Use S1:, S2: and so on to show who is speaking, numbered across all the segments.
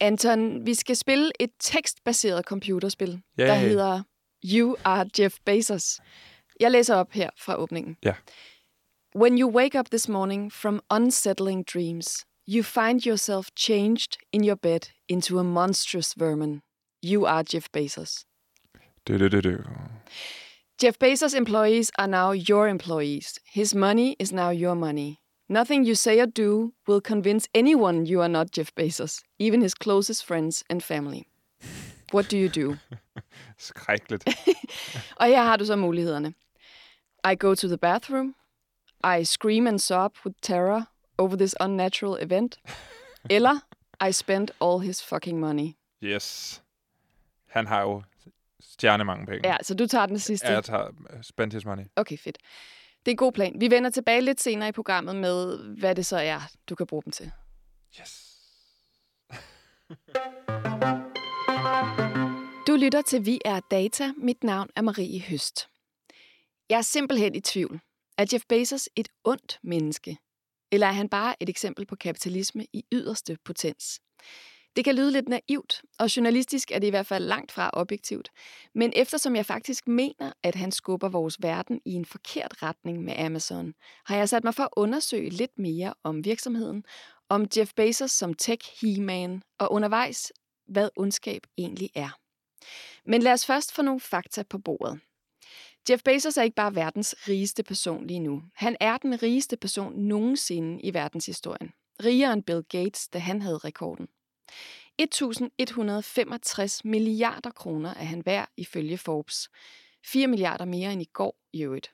S1: Anton, vi skal spille et tekstbaseret computerspil,
S2: Ja,
S1: der hedder You Are Jeff Bezos. Jeg læser op her fra åbningen.
S2: Ja.
S1: When you wake up this morning from unsettling dreams, you find yourself changed in your bed into a monstrous vermin. You are Jeff Bezos.
S2: Du, du, du, du.
S1: Jeff Bezos' employees are now your employees. His money is now your money. Nothing you say or do will convince anyone you are not Jeff Bezos, even his closest friends and family. What do you do?
S2: Skrækkeligt.
S1: Og her har du så mulighederne. I go to the bathroom. I scream and sob with terror over this unnatural event. Eller I spend all his fucking money.
S2: Yes. Han har jo stjernemange penge.
S1: Ja, så du tager den sidste.
S2: Ja, Jeg tager uh, spend his money.
S1: Okay, fedt. Det er en god plan. Vi vender tilbage lidt senere i programmet med, hvad det så er, du kan bruge dem til.
S2: Yes.
S1: Du lytter til Vi er Data. Mit navn er Marie Høst. Jeg er simpelthen i tvivl. Er Jeff Bezos et ondt menneske? Eller er han bare et eksempel på kapitalisme i yderste potens? Det kan lyde lidt naivt, og journalistisk er det i hvert fald langt fra objektivt. Men eftersom jeg faktisk mener, at han skubber vores verden i en forkert retning med Amazon, har jeg sat mig for at undersøge lidt mere om virksomheden, om Jeff Bezos som tech-he-man, og undervejs, hvad ondskab egentlig er. Men lad os først få nogle fakta på bordet. Jeff Bezos er ikke bare verdens rigeste person lige nu. Han er den rigeste person nogensinde i verdenshistorien. Rigere end Bill Gates, da han havde rekorden. 1.165 milliarder kroner er han værd ifølge Forbes. 4 milliarder mere end i går i øvrigt.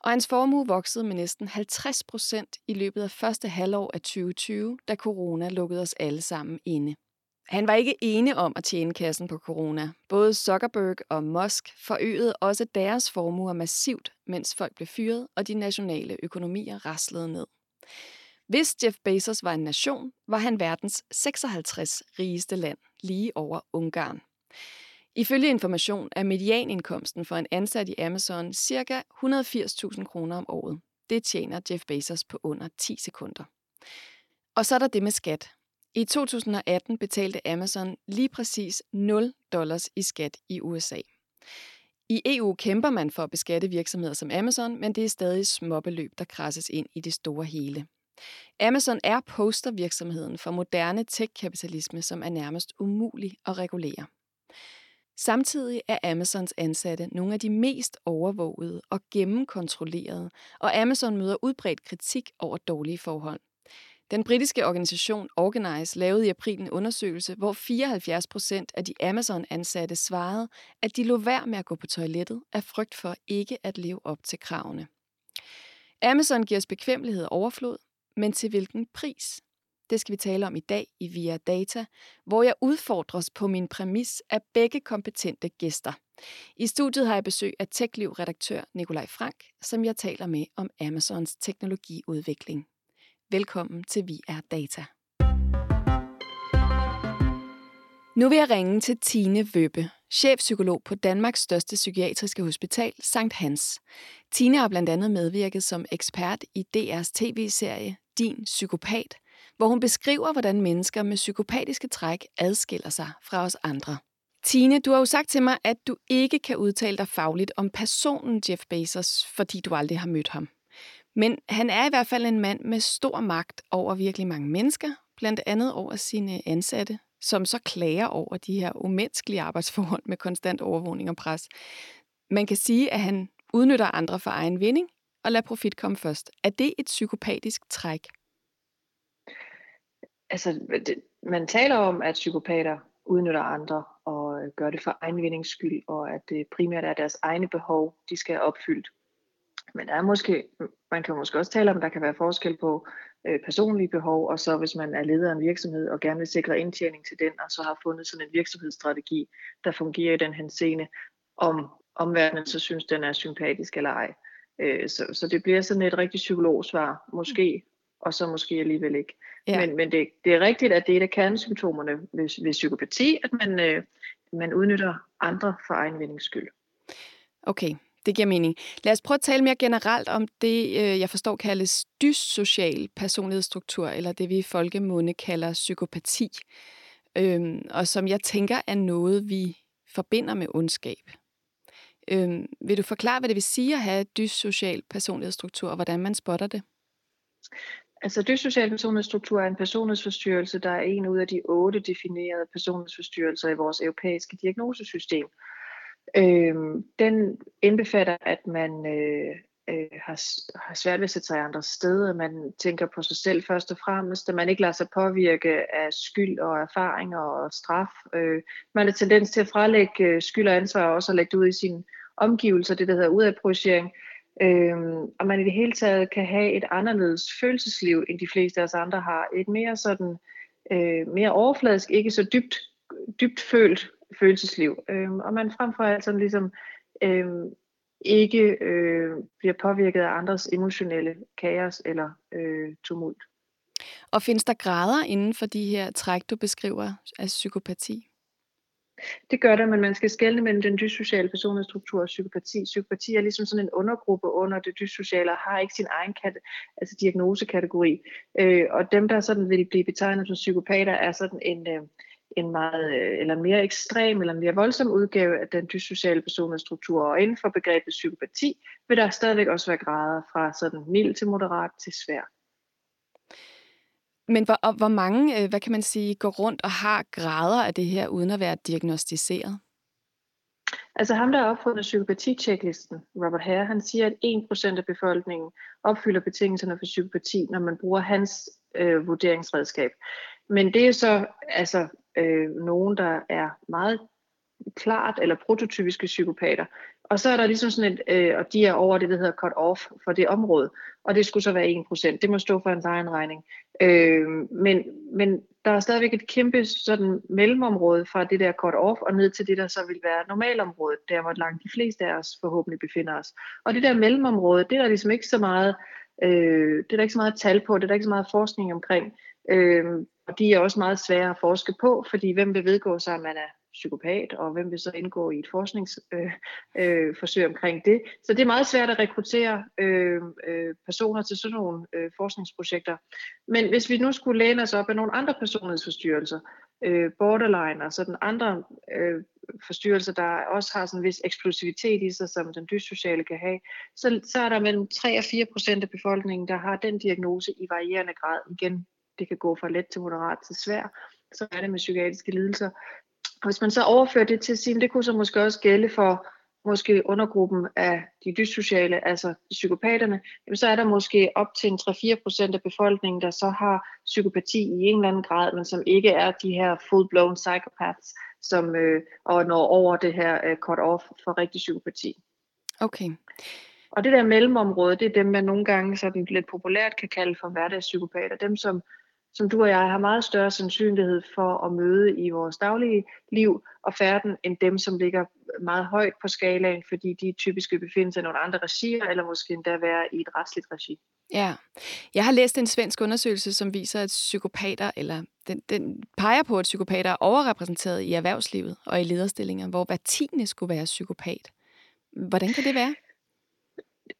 S1: Og hans formue voksede med næsten 50 procent i løbet af første halvår af 2020, da corona lukkede os alle sammen inde. Han var ikke ene om at tjene kassen på corona. Både Zuckerberg og Musk forøgede også deres formuer massivt, mens folk blev fyret, og de nationale økonomier raslede ned. Hvis Jeff Bezos var en nation, var han verdens 56 rigeste land, lige over Ungarn. Ifølge information er medianindkomsten for en ansat i Amazon ca. 180.000 kroner om året. Det tjener Jeff Bezos på under 10 sekunder. Og så er der det med skat. I 2018 betalte Amazon lige præcis 0 dollars i skat i USA. I EU kæmper man for at beskatte virksomheder som Amazon, men det er stadig småbeløb, der krasses ind i det store hele. Amazon er postervirksomheden for moderne tech-kapitalisme, som er nærmest umulig at regulere. Samtidig er Amazons ansatte nogle af de mest overvågede og gennemkontrollerede, og Amazon møder udbredt kritik over dårlige forhold. Den britiske organisation Organize lavede i april en undersøgelse, hvor 74 procent af de Amazon-ansatte svarede, at de lå værd med at gå på toilettet af frygt for ikke at leve op til kravene. Amazon giver os bekvemmelighed og overflod, men til hvilken pris? Det skal vi tale om i dag i Via Data, hvor jeg udfordres på min præmis af begge kompetente gæster. I studiet har jeg besøg af TechLiv-redaktør Nikolaj Frank, som jeg taler med om Amazons teknologiudvikling. Velkommen til Vi er Data. Nu vil jeg ringe til Tine Vøbbe, chefpsykolog på Danmarks største psykiatriske hospital, Sankt Hans. Tine har blandt andet medvirket som ekspert i DR's tv-serie din Psykopat, hvor hun beskriver, hvordan mennesker med psykopatiske træk adskiller sig fra os andre. Tine, du har jo sagt til mig, at du ikke kan udtale dig fagligt om personen Jeff Bezos, fordi du aldrig har mødt ham. Men han er i hvert fald en mand med stor magt over virkelig mange mennesker, blandt andet over sine ansatte, som så klager over de her umenneskelige arbejdsforhold med konstant overvågning og pres. Man kan sige, at han udnytter andre for egen vinding og lade profit komme først. Er det et psykopatisk træk?
S3: Altså, det, man taler om, at psykopater udnytter andre og øh, gør det for egen vindings skyld, og at det primært er deres egne behov, de skal have opfyldt. Men der er måske, man kan måske også tale om, at der kan være forskel på øh, personlige behov, og så hvis man er leder af en virksomhed og gerne vil sikre indtjening til den, og så har fundet sådan en virksomhedsstrategi, der fungerer i den henseende, om omverdenen så synes, den er sympatisk eller ej. Øh, så, så det bliver sådan et rigtig psykologsvar, måske, og så måske alligevel ikke. Ja. Men, men det, det er rigtigt, at det er et af kernesymptomerne ved, ved psykopati, at man, øh, man udnytter andre for egen vindings skyld.
S1: Okay, det giver mening. Lad os prøve at tale mere generelt om det, øh, jeg forstår kaldes dyssocial personlighedsstruktur, eller det vi i folkemunde kalder psykopati. øhm, og som jeg tænker er noget, vi forbinder med ondskab. Øhm, vil du forklare, hvad det vil sige at have dyssocial personlighedsstruktur, og hvordan man spotter det?
S3: Altså dyssocial personlighedsstruktur er en personlighedsforstyrrelse, der er en ud af de otte definerede personlighedsforstyrrelser i vores europæiske diagnosesystem. Øhm, den indbefatter, at man øh, øh, har, har svært ved at sætte sig i andre steder. Man tænker på sig selv først og fremmest, at man ikke lader sig påvirke af skyld og erfaringer og straf. Øh, man har tendens til at frelægge øh, skyld og ansvar og også at lægge det ud i sine omgivelser, det der hedder udadprojicering. Øh, og man i det hele taget kan have et anderledes følelsesliv, end de fleste af os andre har. Et mere sådan, øh, mere overfladisk, ikke så dybt, dybt følt følelsesliv. Øh, og man frem for alt sådan ligesom øh, ikke øh, bliver påvirket af andres emotionelle kaos eller øh, tumult.
S1: Og findes der grader inden for de her træk, du beskriver af psykopati?
S3: Det gør der, men man skal skelne mellem den dyssociale personlighedsstruktur og psykopati. Psykopati er ligesom sådan en undergruppe under det dyssociale og har ikke sin egen kat, altså diagnosekategori. Øh, og dem, der sådan vil blive betegnet som psykopater, er sådan en, øh, en meget, øh, eller mere ekstrem eller mere voldsom udgave af den dyssociale personlighedsstruktur. Og inden for begrebet psykopati vil der stadigvæk også være grader fra sådan mild til moderat til svær.
S1: Men hvor, og hvor mange, øh, hvad kan man sige, går rundt og har grader af det her, uden at være diagnostiseret?
S3: Altså ham, der har opfundet psykopati-checklisten, Robert Hare, han siger, at 1% af befolkningen opfylder betingelserne for psykopati, når man bruger hans øh, vurderingsredskab. Men det er så altså øh, nogen, der er meget klart eller prototypiske psykopater. Og så er der ligesom sådan et, øh, og de er over det, der hedder cut off for det område, og det skulle så være 1%. Det må stå for en egen regning. Øh, men, men der er stadigvæk et kæmpe sådan mellemområde fra det der cut off og ned til det, der så vil være normalområdet, der hvor langt de fleste af os forhåbentlig befinder os. Og det der mellemområde, det er der ligesom ikke så meget, øh, det er der ikke så meget tal på, det er der ikke så meget forskning omkring. Øh, og de er også meget svære at forske på, fordi hvem vil vedgå sig, at man er psykopat, og hvem vil så indgå i et forskningsforsøg øh, øh, omkring det. Så det er meget svært at rekruttere øh, øh, personer til sådan nogle øh, forskningsprojekter. Men hvis vi nu skulle læne os op af nogle andre personlighedsforstyrrelser, øh, borderline og sådan andre øh, forstyrrelser, der også har sådan en vis eksplosivitet i sig, som den dyssociale kan have, så, så er der mellem 3 og 4 procent af befolkningen, der har den diagnose i varierende grad. Igen, det kan gå fra let til moderat til svær. Så er det med psykiatriske lidelser. Og hvis man så overfører det til at sige, det kunne så måske også gælde for måske undergruppen af de dyssociale, altså psykopaterne, jamen så er der måske op til en 3-4% af befolkningen, der så har psykopati i en eller anden grad, men som ikke er de her full-blown psychopaths, som øh, og når over det her øh, cut-off for rigtig psykopati.
S1: Okay.
S3: Og det der mellemområde, det er dem, man nogle gange sådan lidt populært kan kalde for hverdagspsykopater. Dem, som som du og jeg har meget større sandsynlighed for at møde i vores daglige liv og færden, end dem, som ligger meget højt på skalaen, fordi de typisk vil befinde sig i nogle andre regier, eller måske endda være i et retsligt regi.
S1: Ja, jeg har læst en svensk undersøgelse, som viser, at psykopater, eller den, den peger på, at psykopater er overrepræsenteret i erhvervslivet og i lederstillinger, hvor hver tiende skulle være psykopat. Hvordan kan det være?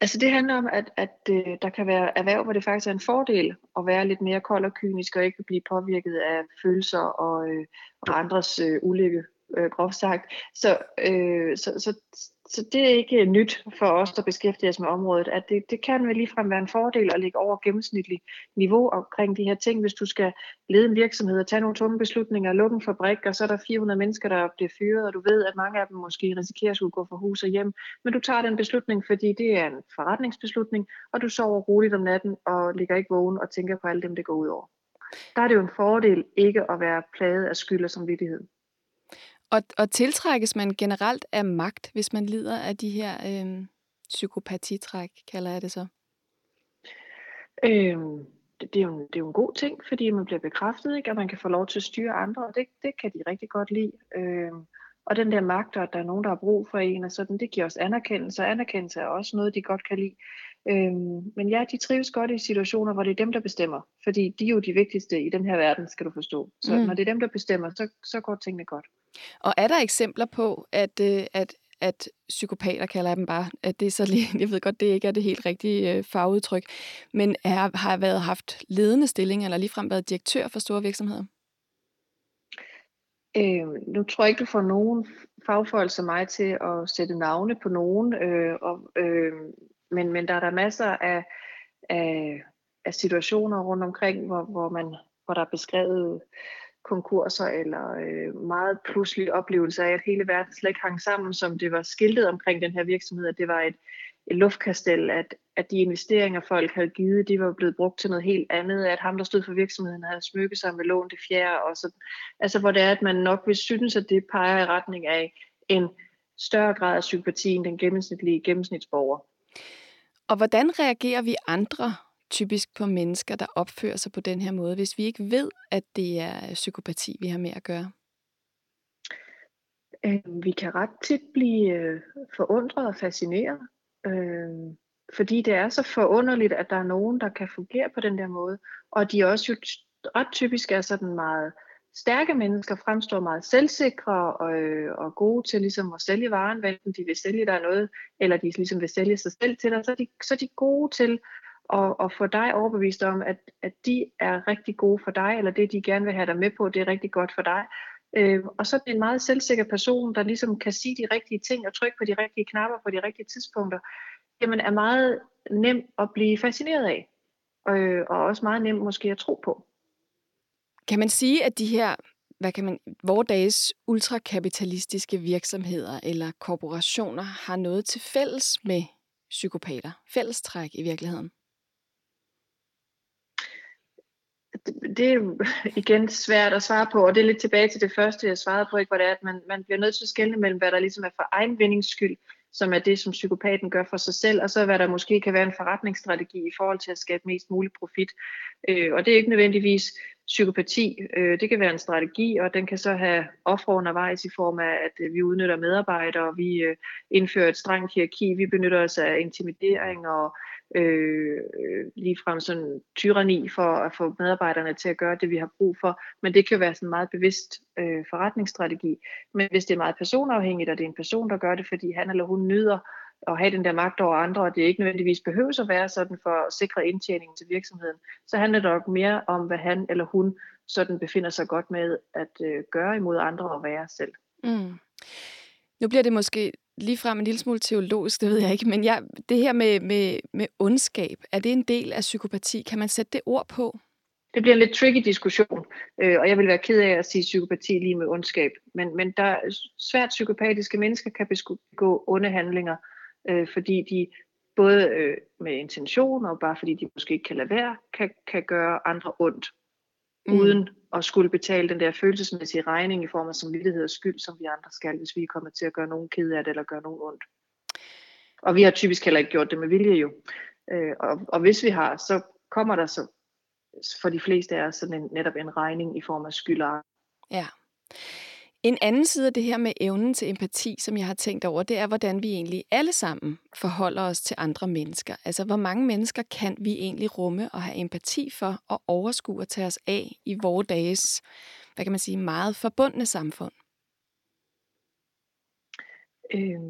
S3: Altså det handler om, at, at øh, der kan være erhverv, hvor det faktisk er en fordel at være lidt mere kold og kynisk og ikke blive påvirket af følelser og, øh, og andres øh, ulykke, øh, groft sagt. Så, øh, så, så, så det er ikke nyt for os, der beskæftiger os med området, at det, det kan vel ligefrem være en fordel at ligge over gennemsnitlig niveau omkring de her ting, hvis du skal lede en virksomhed og tage nogle tunge beslutninger, lukke en fabrik, og så er der 400 mennesker, der bliver fyret, og du ved, at mange af dem måske risikerer at skulle gå fra hus og hjem, men du tager den beslutning, fordi det er en forretningsbeslutning, og du sover roligt om natten og ligger ikke vågen og tænker på alle dem, det går ud over. Der er det jo en fordel ikke at være plaget af skyld og samvittighed.
S1: Og, og tiltrækkes man generelt af magt, hvis man lider af de her øh, psykopatitræk, kalder jeg det så?
S3: Øhm, det, det, er jo, det er jo en god ting, fordi man bliver bekræftet, ikke? og man kan få lov til at styre andre, og det, det kan de rigtig godt lide. Øhm, og den der magt, at der er nogen, der har brug for en, og sådan, det giver os anerkendelse, og anerkendelse er også noget, de godt kan lide. Øhm, men ja, de trives godt i situationer, hvor det er dem, der bestemmer, fordi de er jo de vigtigste i den her verden, skal du forstå. Så mm. når det er dem, der bestemmer, så, så går tingene godt.
S1: Og er der eksempler på, at, øh, at, at psykopater, kalder jeg dem bare, at det er så lige, jeg ved godt, det ikke er det helt rigtige øh, fagudtryk, men er, har været haft ledende stilling eller ligefrem været direktør for store virksomheder?
S3: Øh, nu tror jeg ikke, du får nogen fagfolk som mig til at sætte navne på nogen, øh, og, øh, men, men der er der masser af, af, af situationer rundt omkring, hvor, hvor, man, hvor der er beskrevet konkurser eller øh, meget pludselige oplevelser af, at hele verden slet ikke hang sammen, som det var skiltet omkring den her virksomhed, at det var et, et luftkastel, at, at de investeringer, folk havde givet, de var blevet brugt til noget helt andet, at ham, der stod for virksomheden, havde smykket sig med lån det fjerde, og så, altså hvor det er, at man nok vil synes, at det peger i retning af en større grad af sympati end den gennemsnitlige gennemsnitsborger.
S1: Og hvordan reagerer vi andre typisk på mennesker, der opfører sig på den her måde, hvis vi ikke ved, at det er psykopati, vi har med at gøre?
S3: Øhm, vi kan ret tit blive øh, forundret og fascineret, øh, fordi det er så forunderligt, at der er nogen, der kan fungere på den der måde, og de også jo ret typisk er sådan meget stærke mennesker, fremstår meget selvsikre og, øh, og gode til ligesom at sælge varen, hvad de vil sælge dig noget, eller de ligesom vil sælge sig selv til dig, så er de, så er de gode til og, og få dig overbevist om, at, at de er rigtig gode for dig, eller det de gerne vil have dig med på, det er rigtig godt for dig. Øh, og så er det en meget selvsikker person, der ligesom kan sige de rigtige ting og trykke på de rigtige knapper på de rigtige tidspunkter, jamen er meget nem at blive fascineret af, øh, og også meget nem måske at tro på.
S1: Kan man sige, at de her hvad kan man, dages ultrakapitalistiske virksomheder eller korporationer har noget til fælles med psykopater? Fællestræk i virkeligheden?
S3: Det er igen svært at svare på, og det er lidt tilbage til det første, jeg svarede på, ikke, hvor det er, at man, man bliver nødt til at skelne mellem, hvad der ligesom er for egen vindingsskyld, som er det, som psykopaten gør for sig selv, og så hvad der måske kan være en forretningsstrategi i forhold til at skabe mest mulig profit. Øh, og det er ikke nødvendigvis psykopati. Øh, det kan være en strategi, og den kan så have ofre undervejs i form af, at øh, vi udnytter medarbejdere, og vi øh, indfører et strengt hierarki, vi benytter os af intimidering og øh, ligefrem sådan tyranni for at få medarbejderne til at gøre det, vi har brug for. Men det kan være sådan en meget bevidst øh, forretningsstrategi. Men hvis det er meget personafhængigt, og det er en person, der gør det, fordi han eller hun nyder at have den der magt over andre, og det ikke nødvendigvis behøves at være sådan for at sikre indtjeningen til virksomheden, så handler det nok mere om, hvad han eller hun sådan befinder sig godt med at øh, gøre imod andre og være selv. Mm.
S1: Nu bliver det måske lige frem en lille smule teologisk, det ved jeg ikke, men jeg, det her med, med, med ondskab, er det en del af psykopati? Kan man sætte det ord på?
S3: Det bliver en lidt tricky diskussion, øh, og jeg vil være ked af at sige psykopati lige med ondskab. Men, men der svært psykopatiske mennesker kan begå onde handlinger, øh, fordi de både øh, med intention og bare fordi de måske ikke kan lade være, kan, kan gøre andre ondt, mm. uden at skulle betale den der følelsesmæssige regning i form af samvittighed og skyld, som vi andre skal, hvis vi kommer til at gøre nogen ked af det eller gøre nogen ondt. Og vi har typisk heller ikke gjort det med vilje jo. Øh, og, og hvis vi har, så kommer der så for de fleste af os sådan en, netop en regning i form af skyld og
S1: Ja. En anden side af det her med evnen til empati, som jeg har tænkt over, det er, hvordan vi egentlig alle sammen forholder os til andre mennesker. Altså, hvor mange mennesker kan vi egentlig rumme og have empati for og overskue at tage os af i vores dages, hvad kan man sige, meget forbundne samfund?
S3: Øh,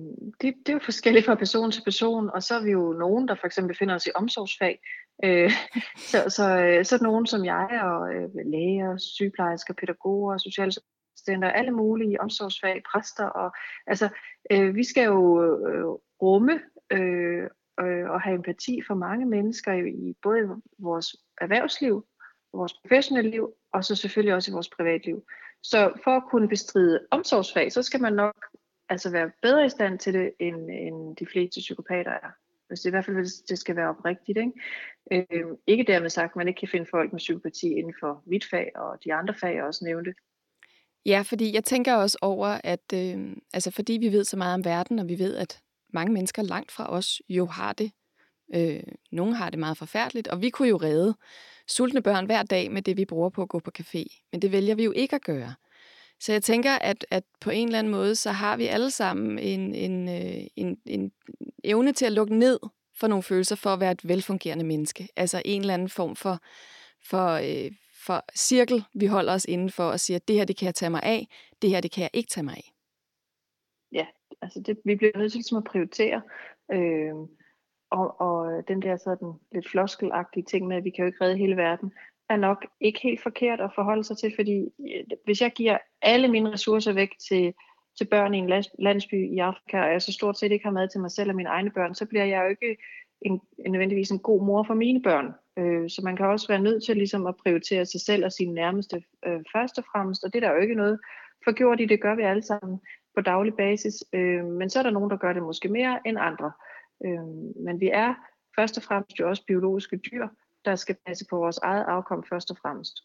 S3: det, det er jo forskelligt fra person til person, og så er vi jo nogen, der for eksempel befinder os i omsorgsfag. Øh, så, så, øh, så er nogen som jeg, og øh, læger, sygeplejersker, pædagoger, sociale assistenter, alle mulige omsorgsfag, præster. Og, altså, øh, vi skal jo øh, rumme øh, øh, og have empati for mange mennesker i, i både vores erhvervsliv, vores professionelle liv, og så selvfølgelig også i vores privatliv. Så for at kunne bestride omsorgsfag, så skal man nok altså være bedre i stand til det, end, end de fleste psykopater er. Hvis det i hvert fald hvis det skal være oprigtigt. Ikke? Øh, ikke dermed sagt, at man ikke kan finde folk med sympati inden for mit fag, og de andre fag jeg også nævnte.
S1: Ja, fordi jeg tænker også over, at øh, altså fordi vi ved så meget om verden, og vi ved, at mange mennesker langt fra os jo har det. Øh, nogle har det meget forfærdeligt, og vi kunne jo redde sultne børn hver dag med det, vi bruger på at gå på café. Men det vælger vi jo ikke at gøre. Så jeg tænker, at, at på en eller anden måde, så har vi alle sammen en, en, øh, en, en evne til at lukke ned for nogle følelser for at være et velfungerende menneske. Altså en eller anden form for, for, øh, for cirkel, vi holder os inden for og siger, at det her, det kan jeg tage mig af, det her, det kan jeg ikke tage mig af.
S3: Ja, altså det, vi bliver nødt til ligesom at prioritere. Øh, og, og den der sådan lidt floskelagtige ting med, at vi kan jo ikke redde hele verden. er nok ikke helt forkert at forholde sig til, fordi øh, hvis jeg giver alle mine ressourcer væk til, til børn i en landsby i Afrika, og jeg så stort set ikke har mad til mig selv og mine egne børn, så bliver jeg jo ikke en, en nødvendigvis en god mor for mine børn. Øh, så man kan også være nødt til ligesom at prioritere sig selv og sine nærmeste øh, først og fremmest, og det er der jo ikke noget forgjort i, det gør vi alle sammen på daglig basis, øh, men så er der nogen, der gør det måske mere end andre. Øh, men vi er først og fremmest jo også biologiske dyr, der skal passe på vores eget afkom først og fremmest.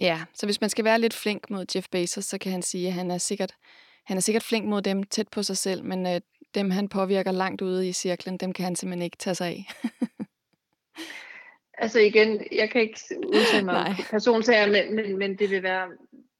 S1: Ja, så hvis man skal være lidt flink mod Jeff Bezos, så kan han sige, at han er sikkert, han er sikkert flink mod dem tæt på sig selv, men øh, dem han påvirker langt ude i cirklen, dem kan han simpelthen ikke tage sig af.
S3: altså igen, jeg kan ikke udtale mig om personsager, men, men, men det vil være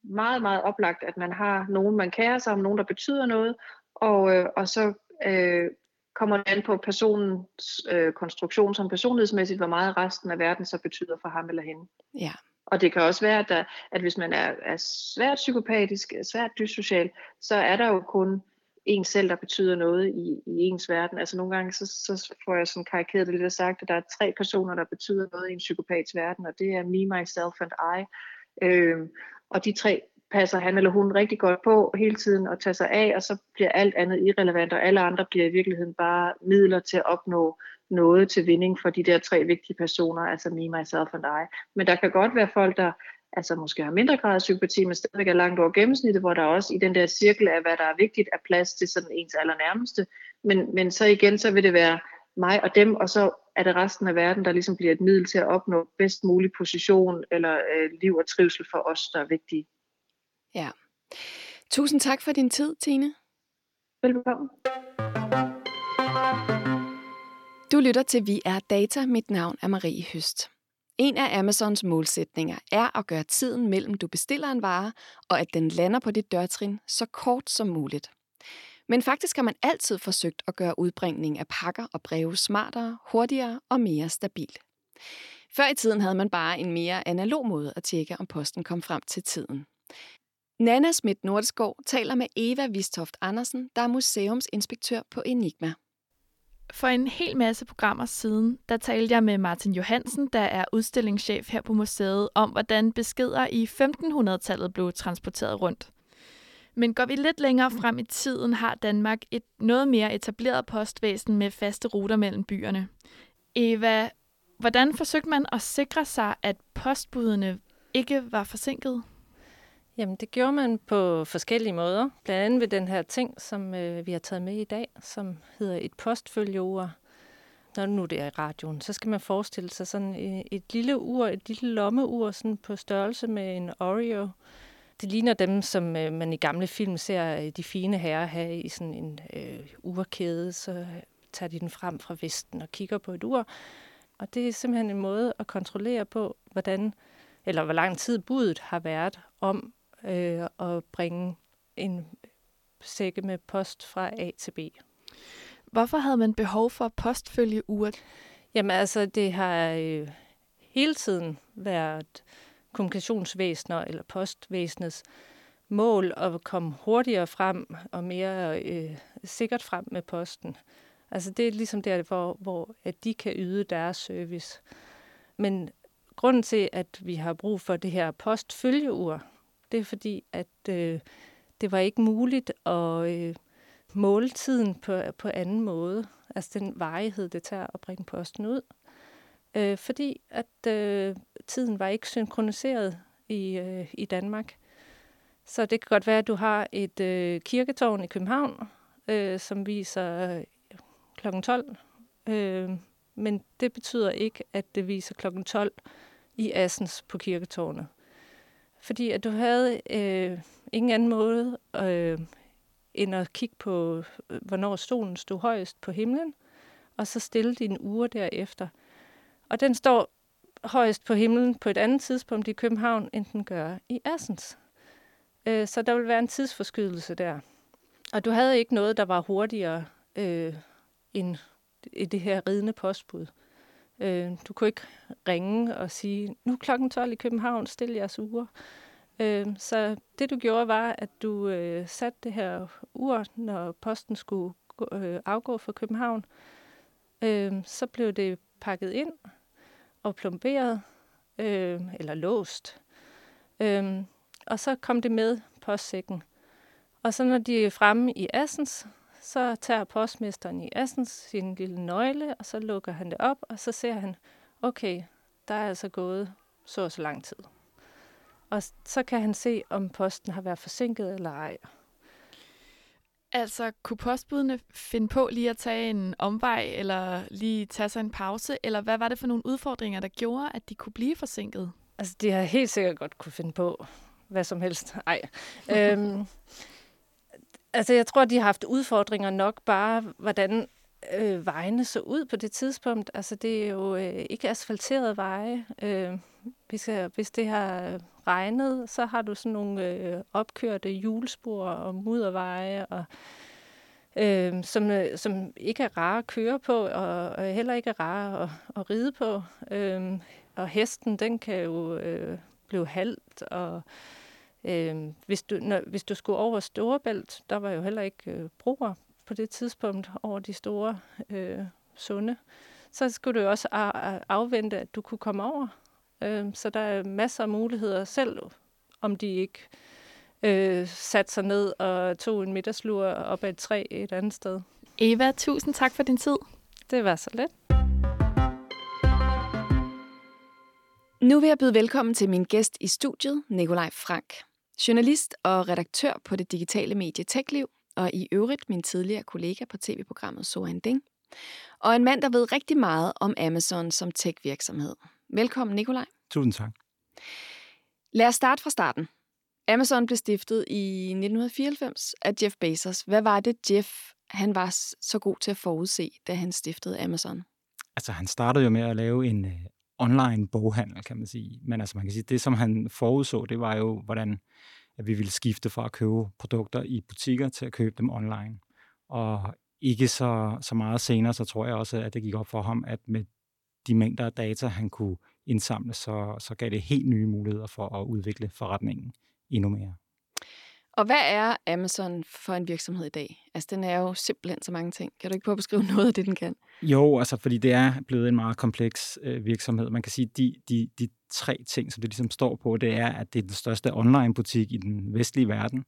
S3: meget, meget oplagt, at man har nogen, man kærer sig om, nogen, der betyder noget, og, øh, og så øh, kommer det an på personens øh, konstruktion som personlighedsmæssigt, hvor meget resten af verden så betyder for ham eller hende.
S1: Ja.
S3: Og det kan også være, at, der, at hvis man er, er svært psykopatisk, svært dyssocial, så er der jo kun en selv, der betyder noget i, i ens verden. Altså nogle gange, så, så får jeg sådan karikeret det lidt sagt, at der er tre personer, der betyder noget i en psykopats verden, og det er me, myself and I. Øhm, og de tre passer han eller hun rigtig godt på hele tiden og tager sig af, og så bliver alt andet irrelevant, og alle andre bliver i virkeligheden bare midler til at opnå noget til vinding for de der tre vigtige personer, altså me, myself and I. Men der kan godt være folk, der altså måske har mindre grad af sympati, men stadigvæk er langt over gennemsnittet, hvor der også i den der cirkel af, hvad der er vigtigt, er plads til sådan ens allernærmeste. Men, men så igen, så vil det være mig og dem, og så er det resten af verden, der ligesom bliver et middel til at opnå bedst mulig position eller øh, liv og trivsel for os, der er vigtige.
S1: Ja. Tusind tak for din tid, Tine.
S3: Velkommen.
S1: Du lytter til Vi er Data. Mit navn er Marie Høst. En af Amazons målsætninger er at gøre tiden mellem du bestiller en vare, og at den lander på dit dørtrin så kort som muligt. Men faktisk har man altid forsøgt at gøre udbringningen af pakker og breve smartere, hurtigere og mere stabil. Før i tiden havde man bare en mere analog måde at tjekke, om posten kom frem til tiden. Nana Schmidt Nordskov taler med Eva Vistoft Andersen, der er museumsinspektør på Enigma.
S4: For en hel masse programmer siden, der talte jeg med Martin Johansen, der er udstillingschef her på museet, om hvordan beskeder i 1500-tallet blev transporteret rundt. Men går vi lidt længere frem i tiden, har Danmark et noget mere etableret postvæsen med faste ruter mellem byerne. Eva, hvordan forsøgte man at sikre sig, at postbudene ikke var forsinket?
S5: Jamen, det gjorde man på forskellige måder. Blandt andet ved den her ting, som øh, vi har taget med i dag, som hedder et postfølgeord. Når nu det er i radioen, så skal man forestille sig sådan et, et lille ur, et lille lommeur sådan på størrelse med en Oreo. Det ligner dem, som øh, man i gamle film ser øh, de fine herrer have i sådan en øh, urkæde. Så tager de den frem fra vesten og kigger på et ur. Og det er simpelthen en måde at kontrollere på, hvordan eller hvor lang tid budet har været om øh, at bringe en sække med post fra A til B.
S4: Hvorfor havde man behov for postfølge uret?
S5: Jamen altså, det har øh, hele tiden været kommunikationsvæsener eller postvæsenets mål at komme hurtigere frem og mere øh, sikkert frem med posten. Altså det er ligesom der, hvor, hvor at de kan yde deres service. Men grunden til, at vi har brug for det her postfølgeur, det er fordi, at øh, det var ikke muligt at øh, måle tiden på, på anden måde. Altså den varighed, det tager at bringe posten ud. Øh, fordi at øh, tiden var ikke synkroniseret i, øh, i Danmark. Så det kan godt være, at du har et øh, kirketårn i København, øh, som viser øh, kl. 12. Øh, men det betyder ikke, at det viser kl. 12 i Assens på kirketårnet. Fordi at du havde øh, ingen anden måde øh, end at kigge på, øh, hvornår solen stod højest på himlen, og så stille din uge derefter. Og den står højest på himlen på et andet tidspunkt i København, end den gør i Assens. Øh, så der vil være en tidsforskydelse der. Og du havde ikke noget, der var hurtigere øh, end i det her ridende postbud. Øh, du kunne ikke ringe og sige, nu er klokken 12 i København, stil jeres uger. Øh, så det du gjorde var, at du øh, satte det her ur, når posten skulle gå, øh, afgå fra København. Øh, så blev det pakket ind og plomberet, øh, eller låst. Øh, og så kom det med postsækken. Og så når de er fremme i Assens, så tager postmesteren i Assens sin lille nøgle, og så lukker han det op, og så ser han, okay, der er altså gået så og så lang tid. Og så kan han se, om posten har været forsinket eller ej.
S4: Altså, kunne postbudene finde på lige at tage en omvej, eller lige tage sig en pause, eller hvad var det for nogle udfordringer, der gjorde, at de kunne blive forsinket?
S5: Altså, de har helt sikkert godt kunne finde på hvad som helst. Ej. øhm, altså, jeg tror, de har haft udfordringer nok bare, hvordan øh, vejene så ud på det tidspunkt. Altså, det er jo øh, ikke asfalterede veje. Øh, hvis, øh, hvis det har regnet, så har du sådan nogle øh, opkørte hjulspor og mudderveje, og, øh, som, øh, som ikke er rare at køre på, og, og heller ikke er rare at, at ride på. Øh, og hesten, den kan jo øh, blive halvt, og øh, hvis, du, når, hvis du skulle over Storebælt, der var jo heller ikke øh, broer på det tidspunkt over de store øh, sunde, så skulle du også afvente, at du kunne komme over. Øh, så der er masser af muligheder selv, om de ikke øh, satte sig ned og tog en middagslur op ad et træ et andet sted.
S4: Eva, tusind tak for din tid.
S5: Det var så let.
S1: Nu vil jeg byde velkommen til min gæst i studiet, Nikolaj Frank. Journalist og redaktør på det digitale medie TechLiv, og i øvrigt min tidligere kollega på tv-programmet So Ding. Og en mand, der ved rigtig meget om Amazon som tech-virksomhed. Velkommen, Nikolaj.
S6: Tusind tak.
S1: Lad os starte fra starten. Amazon blev stiftet i 1994 af Jeff Bezos. Hvad var det, Jeff han var så god til at forudse, da han stiftede Amazon?
S6: Altså, han startede jo med at lave en uh, online boghandel, kan man sige. Men altså, man kan sige, det som han forudså, det var jo, hvordan at vi ville skifte fra at købe produkter i butikker til at købe dem online. Og ikke så, så meget senere, så tror jeg også, at det gik op for ham, at med de mængder af data, han kunne indsamle, så, så gav det helt nye muligheder for at udvikle forretningen endnu mere.
S1: Og hvad er Amazon for en virksomhed i dag? Altså, den er jo simpelthen så mange ting. Kan du ikke prøve at beskrive noget af det, den kan?
S6: Jo, altså, fordi det er blevet en meget kompleks øh, virksomhed. Man kan sige, at de, de, de tre ting, som det ligesom står på, det er, at det er den største online-butik i den vestlige verden.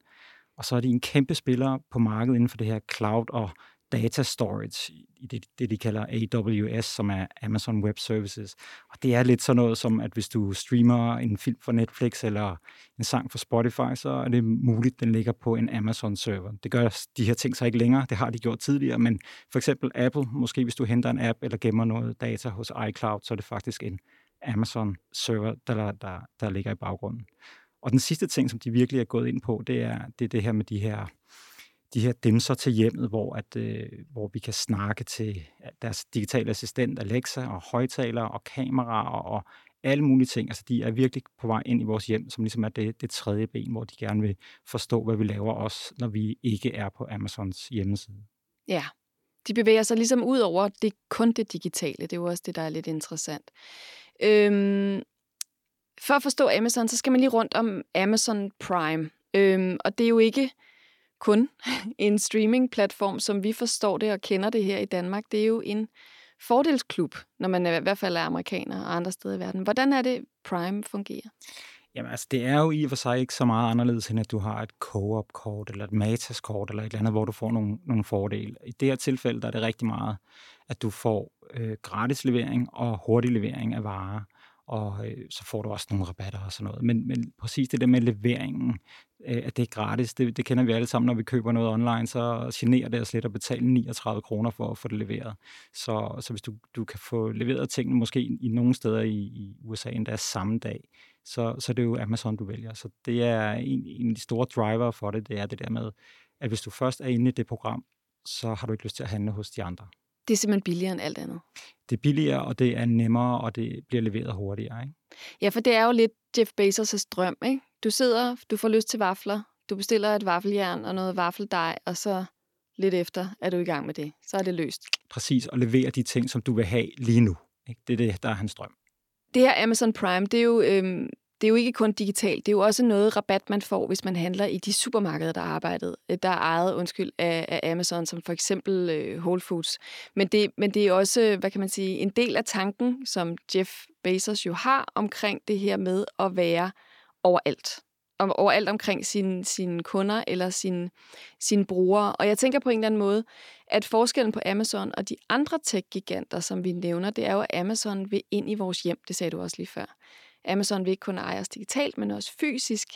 S6: Og så er de en kæmpe spiller på markedet inden for det her cloud og data storage i det, det, de kalder AWS, som er Amazon Web Services. Og det er lidt sådan noget som, at hvis du streamer en film for Netflix eller en sang for Spotify, så er det muligt, at den ligger på en Amazon-server. Det gør de her ting så ikke længere, det har de gjort tidligere, men for eksempel Apple, måske hvis du henter en app eller gemmer noget data hos iCloud, så er det faktisk en Amazon-server, der, der, der ligger i baggrunden. Og den sidste ting, som de virkelig er gået ind på, det er det, er det her med de her de her dimser til hjemmet, hvor, at, øh, hvor vi kan snakke til deres digitale assistent Alexa og højtalere og kameraer og alle mulige ting. Altså, de er virkelig på vej ind i vores hjem, som ligesom er det, det tredje ben, hvor de gerne vil forstå, hvad vi laver også, når vi ikke er på Amazons hjemmeside.
S1: Ja, de bevæger sig ligesom ud over det kun det digitale. Det er jo også det, der er lidt interessant. Øhm, for at forstå Amazon, så skal man lige rundt om Amazon Prime. Øhm, og det er jo ikke kun en streamingplatform, som vi forstår det og kender det her i Danmark. Det er jo en fordelsklub, når man i hvert fald er amerikaner og andre steder i verden. Hvordan er det, Prime fungerer?
S6: Jamen altså, det er jo i og for sig ikke så meget anderledes, end at du har et co-op-kort eller et Matas-kort eller et eller andet, hvor du får nogle, nogle fordele. I det her tilfælde, der er det rigtig meget, at du får øh, gratis levering og hurtig levering af varer og øh, så får du også nogle rabatter og sådan noget. Men, men præcis det der med leveringen, øh, at det er gratis, det, det kender vi alle sammen, når vi køber noget online, så generer det os lidt at betale 39 kroner for at få det leveret. Så, så hvis du, du kan få leveret tingene måske i nogle steder i, i USA endda samme dag, så, så det er jo Amazon, du vælger. Så det er en, en af de store driver for det, det er det der med, at hvis du først er inde i det program, så har du ikke lyst til at handle hos de andre.
S1: Det er simpelthen billigere end alt andet.
S6: Det er billigere, og det er nemmere, og det bliver leveret hurtigere. Ikke?
S1: Ja, for det er jo lidt Jeff Bezos' drøm. Ikke? Du sidder, du får lyst til vafler, du bestiller et vaffeljern og noget vaffeldej, og så lidt efter er du i gang med det. Så er det løst.
S6: Præcis, og levere de ting, som du vil have lige nu. Ikke? Det er det, der er hans drøm.
S1: Det her Amazon Prime, det er jo, øhm, det er jo ikke kun digitalt, det er jo også noget rabat, man får, hvis man handler i de supermarkeder, der er, arbejdet, øh, der er ejet undskyld, af, af Amazon, som for eksempel øh, Whole Foods. Men det, men det er også, hvad kan man sige, en del af tanken, som Jeff Bezos jo har omkring det her med at være overalt om, overalt omkring sine, sin kunder eller sine, sin brugere. Og jeg tænker på en eller anden måde, at forskellen på Amazon og de andre tech-giganter, som vi nævner, det er jo, at Amazon vil ind i vores hjem. Det sagde du også lige før. Amazon vil ikke kun eje os digitalt, men også fysisk.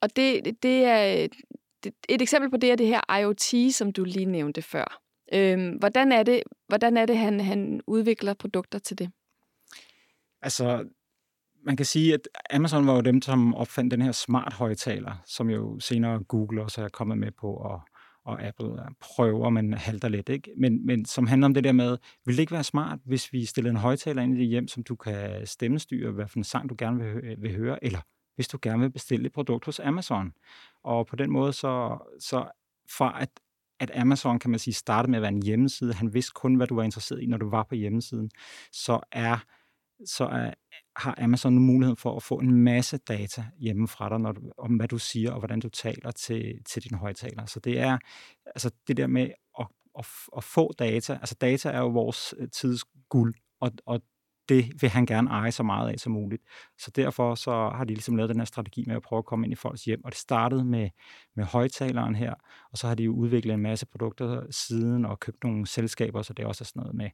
S1: Og det, det er det, et eksempel på det er det her IoT, som du lige nævnte før. Øhm, hvordan er det, hvordan er det han, han udvikler produkter til det?
S6: Altså, man kan sige, at Amazon var jo dem, som opfandt den her smart højtaler, som jo senere Google også er kommet med på, og, og Apple øh, prøver, men halter lidt. Ikke? Men, men som handler om det der med, vil det ikke være smart, hvis vi stiller en højtaler ind i dit hjem, som du kan stemmestyre, hvad for en sang du gerne vil, øh, vil høre, eller hvis du gerne vil bestille et produkt hos Amazon. Og på den måde, så, så fra at at Amazon, kan man sige, startede med at være en hjemmeside. Han vidste kun, hvad du var interesseret i, når du var på hjemmesiden. Så er så er, har Amazon nu muligheden for at få en masse data hjemme fra dig, når du, om hvad du siger og hvordan du taler til, til dine højtaler. Så det er altså det der med at, at, at få data. Altså data er jo vores øh, tids guld, og, og det vil han gerne eje så meget af som muligt. Så derfor så har de ligesom lavet den her strategi med at prøve at komme ind i folks hjem. Og det startede med, med højtaleren her, og så har de jo udviklet en masse produkter siden og købt nogle selskaber, så det er også sådan noget med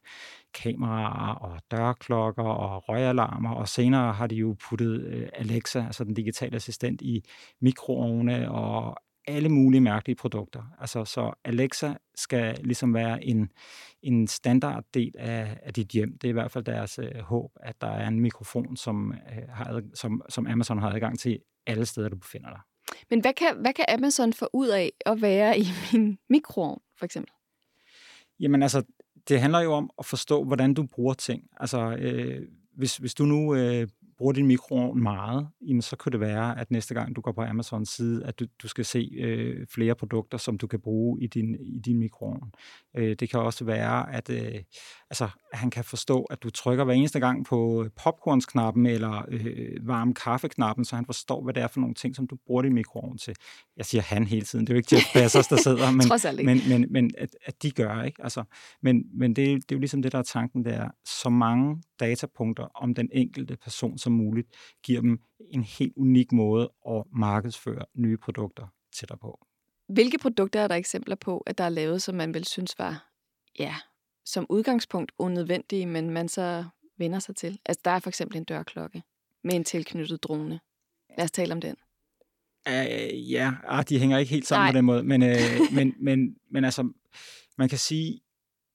S6: kameraer og dørklokker og røgalarmer. Og senere har de jo puttet øh, Alexa, altså den digitale assistent, i mikroovne og alle mulige mærkelige produkter. Altså, så Alexa skal ligesom være en, en standarddel af, af dit hjem. Det er i hvert fald deres øh, håb, at der er en mikrofon, som, øh, har, som, som Amazon har adgang til alle steder, du befinder dig.
S1: Men hvad kan, hvad kan Amazon få ud af at være i min mikroovn, for eksempel?
S6: Jamen altså, det handler jo om at forstå, hvordan du bruger ting. Altså, øh, hvis, hvis du nu øh, bruger din mikroovn meget, jamen så kan det være, at næste gang du går på Amazons side, at du, du skal se øh, flere produkter, som du kan bruge i din, i din mikroovn. Øh, det kan også være, at øh, altså, han kan forstå, at du trykker hver eneste gang på popcornsknappen eller øh, varm kaffeknappen, så han forstår, hvad det er for nogle ting, som du bruger din mikroovn til. Jeg siger han hele tiden, det er jo ikke Jeff Bezos, der sidder, men, men, men, men at, at de gør, ikke? Altså, men, men det, det er jo ligesom det, der er tanken, det er så mange datapunkter om den enkelte person som muligt, giver dem en helt unik måde at markedsføre nye produkter til dig på.
S1: Hvilke produkter er der eksempler på, at der er lavet, som man vil synes var, ja, som udgangspunkt unødvendige, men man så vender sig til? Altså, der er for eksempel en dørklokke med en tilknyttet drone. Lad os tale om den.
S6: Uh, ja, ah, de hænger ikke helt sammen Nej. på den måde, men, uh, men, men, men altså, man kan sige,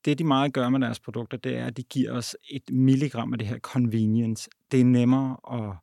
S6: det de meget gør med deres produkter, det er, at de giver os et milligram af det her convenience. Det er nemmere at,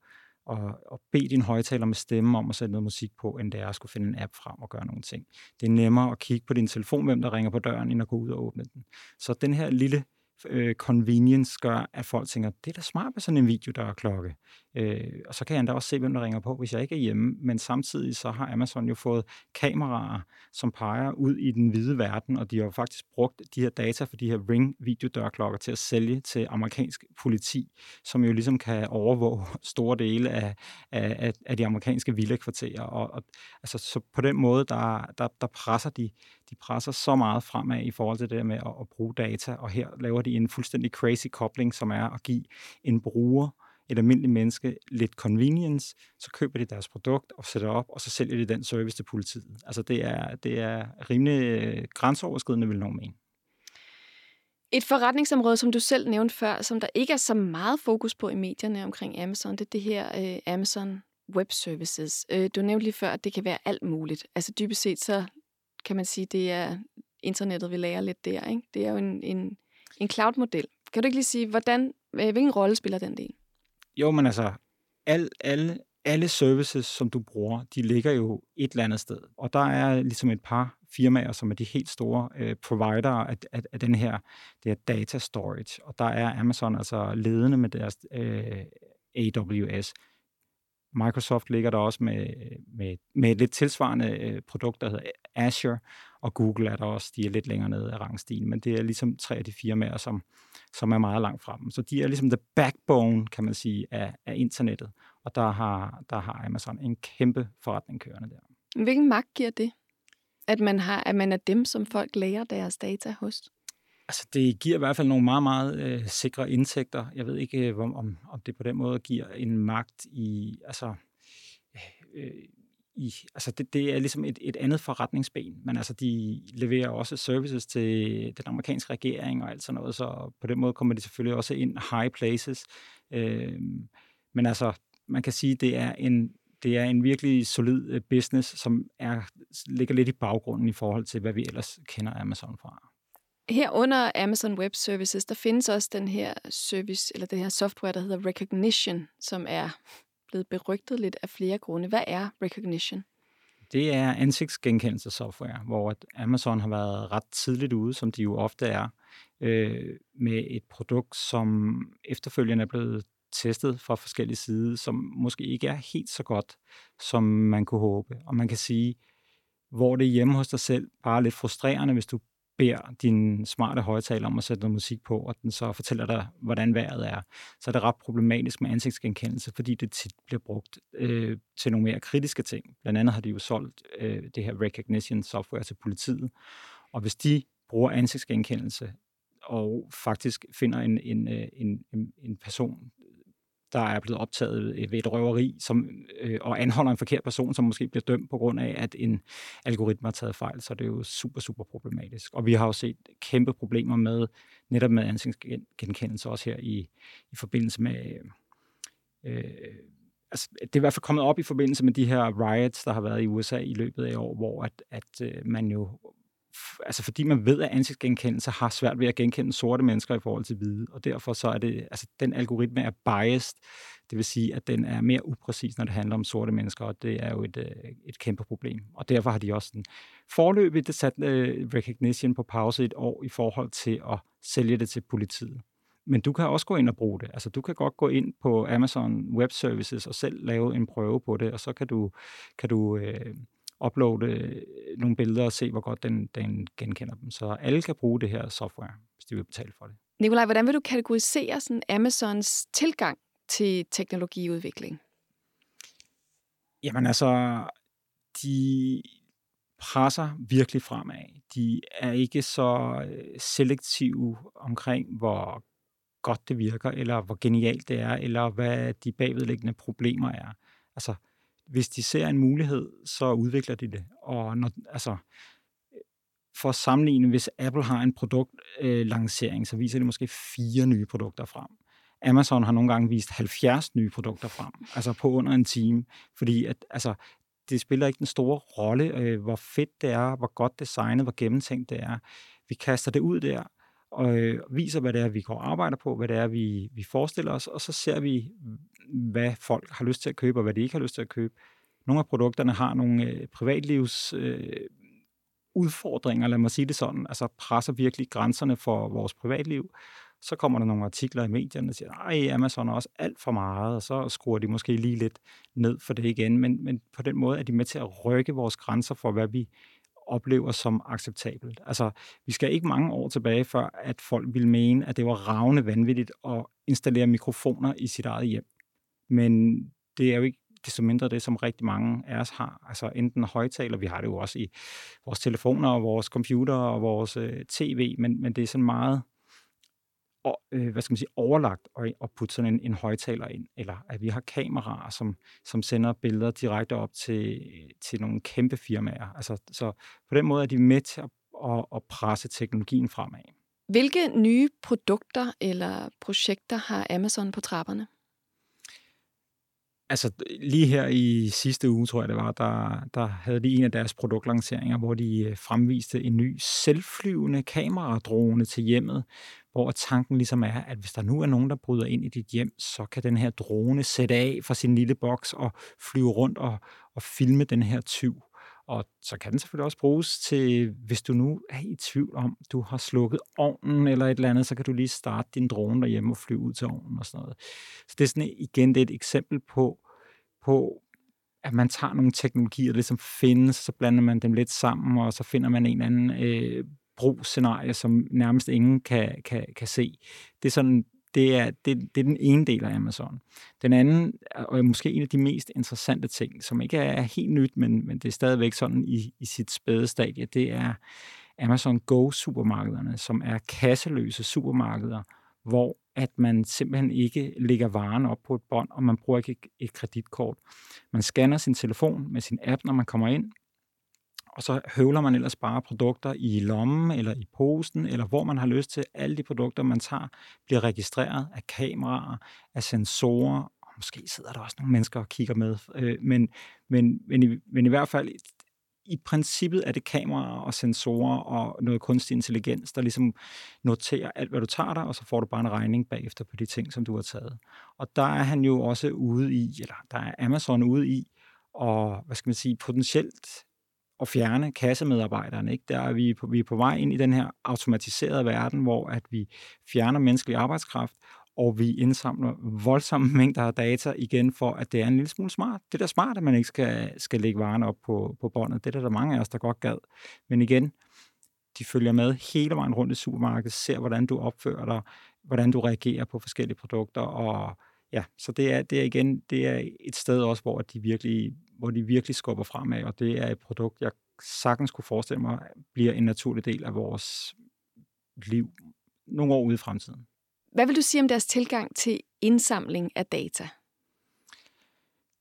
S6: at, at bede din højtaler med stemme om at sætte noget musik på, end det er at skulle finde en app frem og gøre nogle ting. Det er nemmere at kigge på din telefon, hvem der ringer på døren, end at gå ud og åbne den. Så den her lille øh, convenience gør, at folk tænker, det er da smart med sådan en video, der er klokke. Øh, og så kan jeg endda også se, hvem der ringer på, hvis jeg ikke er hjemme. Men samtidig så har Amazon jo fået kameraer, som peger ud i den hvide verden, og de har faktisk brugt de her data for de her ring videodørklokker til at sælge til amerikansk politi, som jo ligesom kan overvåge store dele af, af, af de amerikanske villakvarterer. Og, og, altså, så på den måde, der, der, der presser de, de presser så meget fremad i forhold til det der med at, at bruge data, og her laver de en fuldstændig crazy kobling, som er at give en bruger et almindeligt menneske lidt convenience, så køber de deres produkt og sætter op, og så sælger de den service til politiet. Altså det er, det er rimelig øh, grænseoverskridende, vil nogen mene.
S1: Et forretningsområde, som du selv nævnte før, som der ikke er så meget fokus på i medierne omkring Amazon, det er det her øh, Amazon Web Services. Øh, du nævnte lige før, at det kan være alt muligt. Altså dybest set, så kan man sige, det er internettet, vi lærer lidt der. Ikke? Det er jo en, en, en cloud-model. Kan du ikke lige sige, hvordan, øh, hvilken rolle spiller den del?
S6: Jo, men altså, al, alle, alle services, som du bruger, de ligger jo et eller andet sted. Og der er ligesom et par firmaer, som er de helt store øh, provider af, af, af den her, det her data storage. Og der er Amazon altså ledende med deres øh, AWS. Microsoft ligger der også med, med, med et lidt tilsvarende øh, produkt, der hedder Azure, og Google er der også, de er lidt længere nede af rangstigen, men det er ligesom tre af de firmaer, som, som er meget langt frem. Så de er ligesom the backbone, kan man sige, af, af internettet. Og der har, der har Amazon en kæmpe forretning kørende der.
S1: Hvilken magt giver det? At man, har, at man er dem, som folk lærer deres data hos?
S6: Altså, det giver i hvert fald nogle meget, meget øh, sikre indtægter. Jeg ved ikke, øh, om, om det på den måde giver en magt i, altså, øh, i, altså det, det er ligesom et, et andet forretningsben, men altså de leverer også services til den amerikanske regering og alt sådan noget, så på den måde kommer de selvfølgelig også ind high places. Øh, men altså, man kan sige, det er en det er en virkelig solid øh, business, som er, ligger lidt i baggrunden i forhold til, hvad vi ellers kender Amazon fra.
S1: Her under Amazon Web Services, der findes også den her service, eller det her software, der hedder Recognition, som er blevet berygtet lidt af flere grunde. Hvad er Recognition?
S6: Det er ansigtsgenkendelsessoftware, hvor Amazon har været ret tidligt ude, som de jo ofte er, øh, med et produkt, som efterfølgende er blevet testet fra forskellige sider, som måske ikke er helt så godt, som man kunne håbe. Og man kan sige, hvor det er hjemme hos dig selv bare lidt frustrerende, hvis du beder din smarte højtaler om at sætte noget musik på, og den så fortæller dig, hvordan vejret er, så er det ret problematisk med ansigtsgenkendelse, fordi det tit bliver brugt øh, til nogle mere kritiske ting. Blandt andet har de jo solgt øh, det her recognition software til politiet, og hvis de bruger ansigtsgenkendelse og faktisk finder en, en, øh, en, en, en person, der er blevet optaget øh, ved et røveri, som, øh, og anholder en forkert person, som måske bliver dømt på grund af, at en algoritme har taget fejl, så det er jo super, super problematisk. Og vi har jo set kæmpe problemer med netop med ansigtsgenkendelse også her i, i forbindelse med... Øh, altså, det er i hvert fald kommet op i forbindelse med de her riots, der har været i USA i løbet af år, hvor at, at øh, man jo altså fordi man ved, at ansigtsgenkendelse har svært ved at genkende sorte mennesker i forhold til hvide, og derfor så er det, altså den algoritme er biased, det vil sige, at den er mere upræcis, når det handler om sorte mennesker, og det er jo et, øh, et kæmpe problem. Og derfor har de også den forløbigt sat uh, recognition på pause et år i forhold til at sælge det til politiet. Men du kan også gå ind og bruge det. Altså, du kan godt gå ind på Amazon Web Services og selv lave en prøve på det, og så kan du, kan du øh, uploade øh, nogle billeder og se, hvor godt den, den genkender dem. Så alle kan bruge det her software, hvis de vil betale for det.
S1: Nikolaj, hvordan vil du kategorisere sådan Amazons tilgang til teknologiudvikling?
S6: Jamen altså, de presser virkelig fremad. De er ikke så øh, selektive omkring, hvor godt det virker, eller hvor genialt det er, eller hvad de bagvedliggende problemer er. Altså, hvis de ser en mulighed, så udvikler de det. Og når, altså, for at sammenligne, hvis Apple har en produktlancering, øh, så viser de måske fire nye produkter frem. Amazon har nogle gange vist 70 nye produkter frem, altså på under en time, fordi at, altså, det spiller ikke den store rolle, øh, hvor fedt det er, hvor godt designet, hvor gennemtænkt det er. Vi kaster det ud der, og øh, viser, hvad det er, vi går og arbejder på, hvad det er, vi, vi forestiller os, og så ser vi, hvad folk har lyst til at købe, og hvad de ikke har lyst til at købe. Nogle af produkterne har nogle øh, privatlivs øh, udfordringer, lad mig sige det sådan, altså presser virkelig grænserne for vores privatliv. Så kommer der nogle artikler i medierne, der siger, at Amazon er også alt for meget, og så skruer de måske lige lidt ned for det igen. Men, men på den måde er de med til at rykke vores grænser for, hvad vi oplever som acceptabelt. Altså, vi skal ikke mange år tilbage, før at folk ville mene, at det var ravne vanvittigt at installere mikrofoner i sit eget hjem. Men det er jo ikke desto mindre det, som rigtig mange af os har. Altså enten højtaler, vi har det jo også i vores telefoner og vores computer og vores øh, tv, men, men det er sådan meget og, øh, hvad skal man sige, overlagt at, at putte sådan en, en højtaler ind, eller at vi har kameraer, som, som sender billeder direkte op til, til nogle kæmpe firmaer. Altså, så på den måde er de med til at, at, at presse teknologien fremad.
S1: Hvilke nye produkter eller projekter har Amazon på trapperne?
S6: Altså lige her i sidste uge, tror jeg det var, der, der havde de en af deres produktlanceringer, hvor de øh, fremviste en ny selvflyvende kameradrone til hjemmet, hvor tanken ligesom er, at hvis der nu er nogen, der bryder ind i dit hjem, så kan den her drone sætte af fra sin lille boks og flyve rundt og, og filme den her tyv. Og så kan den selvfølgelig også bruges til, hvis du nu er i tvivl om, du har slukket ovnen eller et eller andet, så kan du lige starte din drone derhjemme og flyve ud til ovnen og sådan noget. Så det er sådan igen det er et eksempel på, på, at man tager nogle teknologier, der ligesom findes, så blander man dem lidt sammen, og så finder man en eller anden øh, brugsscenarie, som nærmest ingen kan, kan, kan se. Det er sådan det er, det, det er den ene del af Amazon. Den anden, og måske en af de mest interessante ting, som ikke er helt nyt, men, men det er stadigvæk sådan i, i sit spæde stadie, det er Amazon Go-supermarkederne, som er kasseløse supermarkeder, hvor at man simpelthen ikke lægger varen op på et bånd, og man bruger ikke et kreditkort. Man scanner sin telefon med sin app, når man kommer ind, og så høvler man ellers bare produkter i lommen eller i posen, eller hvor man har lyst til. Alle de produkter, man tager, bliver registreret af kameraer, af sensorer, og måske sidder der også nogle mennesker og kigger med. Øh, men, men, men, i, men i hvert fald, i princippet er det kameraer og sensorer og noget kunstig intelligens, der ligesom noterer alt, hvad du tager dig, og så får du bare en regning bagefter på de ting, som du har taget. Og der er han jo også ude i, eller der er Amazon ude i, og hvad skal man sige, potentielt at fjerne kassemedarbejderne. Ikke? Der er vi, på, vi er på vej ind i den her automatiserede verden, hvor at vi fjerner menneskelig arbejdskraft, og vi indsamler voldsomme mængder af data igen for, at det er en lille smule smart. Det er da smart, at man ikke skal, skal lægge varen op på, på båndet. Det er der, der mange af os, der godt gad. Men igen, de følger med hele vejen rundt i supermarkedet, ser, hvordan du opfører dig, hvordan du reagerer på forskellige produkter, og ja, så det er, det er igen, det er et sted også, hvor de virkelig, hvor de virkelig skubber fremad, og det er et produkt, jeg sagtens kunne forestille mig, bliver en naturlig del af vores liv nogle år ude i fremtiden.
S1: Hvad vil du sige om deres tilgang til indsamling af data?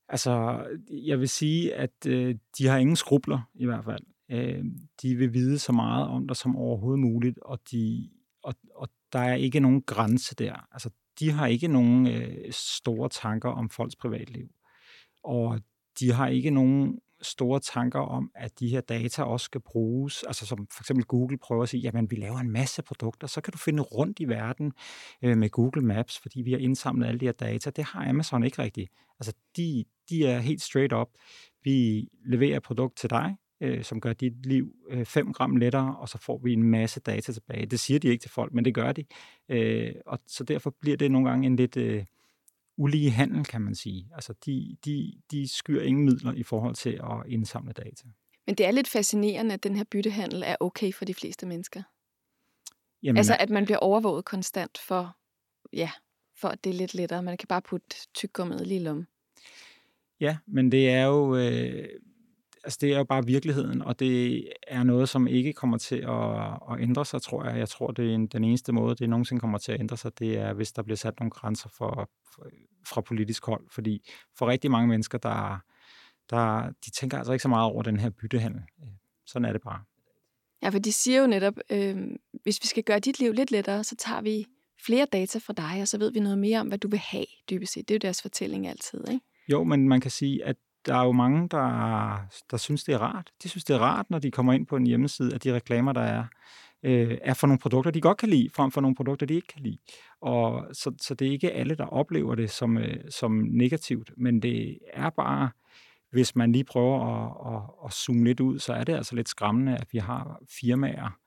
S6: Altså, jeg vil sige, at øh, de har ingen skrubler i hvert fald. Øh, de vil vide så meget om dig som overhovedet muligt, og, de, og, og der er ikke nogen grænse der. Altså, de har ikke nogen øh, store tanker om folks privatliv. Og de har ikke nogen store tanker om, at de her data også skal bruges, altså som for eksempel Google prøver at sige, jamen vi laver en masse produkter, så kan du finde rundt i verden øh, med Google Maps, fordi vi har indsamlet alle de her data. Det har Amazon ikke rigtigt. Altså de, de er helt straight up. Vi leverer et produkt til dig, øh, som gør dit liv 5 øh, gram lettere, og så får vi en masse data tilbage. Det siger de ikke til folk, men det gør de. Øh, og så derfor bliver det nogle gange en lidt øh, ulige handel, kan man sige. Altså de, de, de skyr ingen midler i forhold til at indsamle data.
S1: Men det er lidt fascinerende, at den her byttehandel er okay for de fleste mennesker. Jamen, altså at man bliver overvåget konstant for, ja, for at det er lidt lettere. Man kan bare putte tyggegummet lige om.
S6: Ja, men det er jo, øh, altså det er jo bare virkeligheden, og det er noget, som ikke kommer til at, at ændre sig, tror jeg. Jeg tror, det er en, den eneste måde, det nogensinde kommer til at ændre sig, det er, hvis der bliver sat nogle grænser for, for, fra politisk hold. Fordi for rigtig mange mennesker, der, der, de tænker altså ikke så meget over den her byttehandel. Sådan er det bare.
S1: Ja, for de siger jo netop, øh, hvis vi skal gøre dit liv lidt lettere, så tager vi flere data fra dig, og så ved vi noget mere om, hvad du vil have, dybest set. Det er jo deres fortælling altid, ikke?
S6: Jo, men man kan sige, at der er jo mange, der, der synes, det er rart. De synes, det er rart, når de kommer ind på en hjemmeside, at de reklamer, der er, øh, er for nogle produkter, de godt kan lide, frem for nogle produkter, de ikke kan lide. Og så, så det er ikke alle, der oplever det som, øh, som negativt, men det er bare, hvis man lige prøver at, at, at zoome lidt ud, så er det altså lidt skræmmende, at vi har firmaer,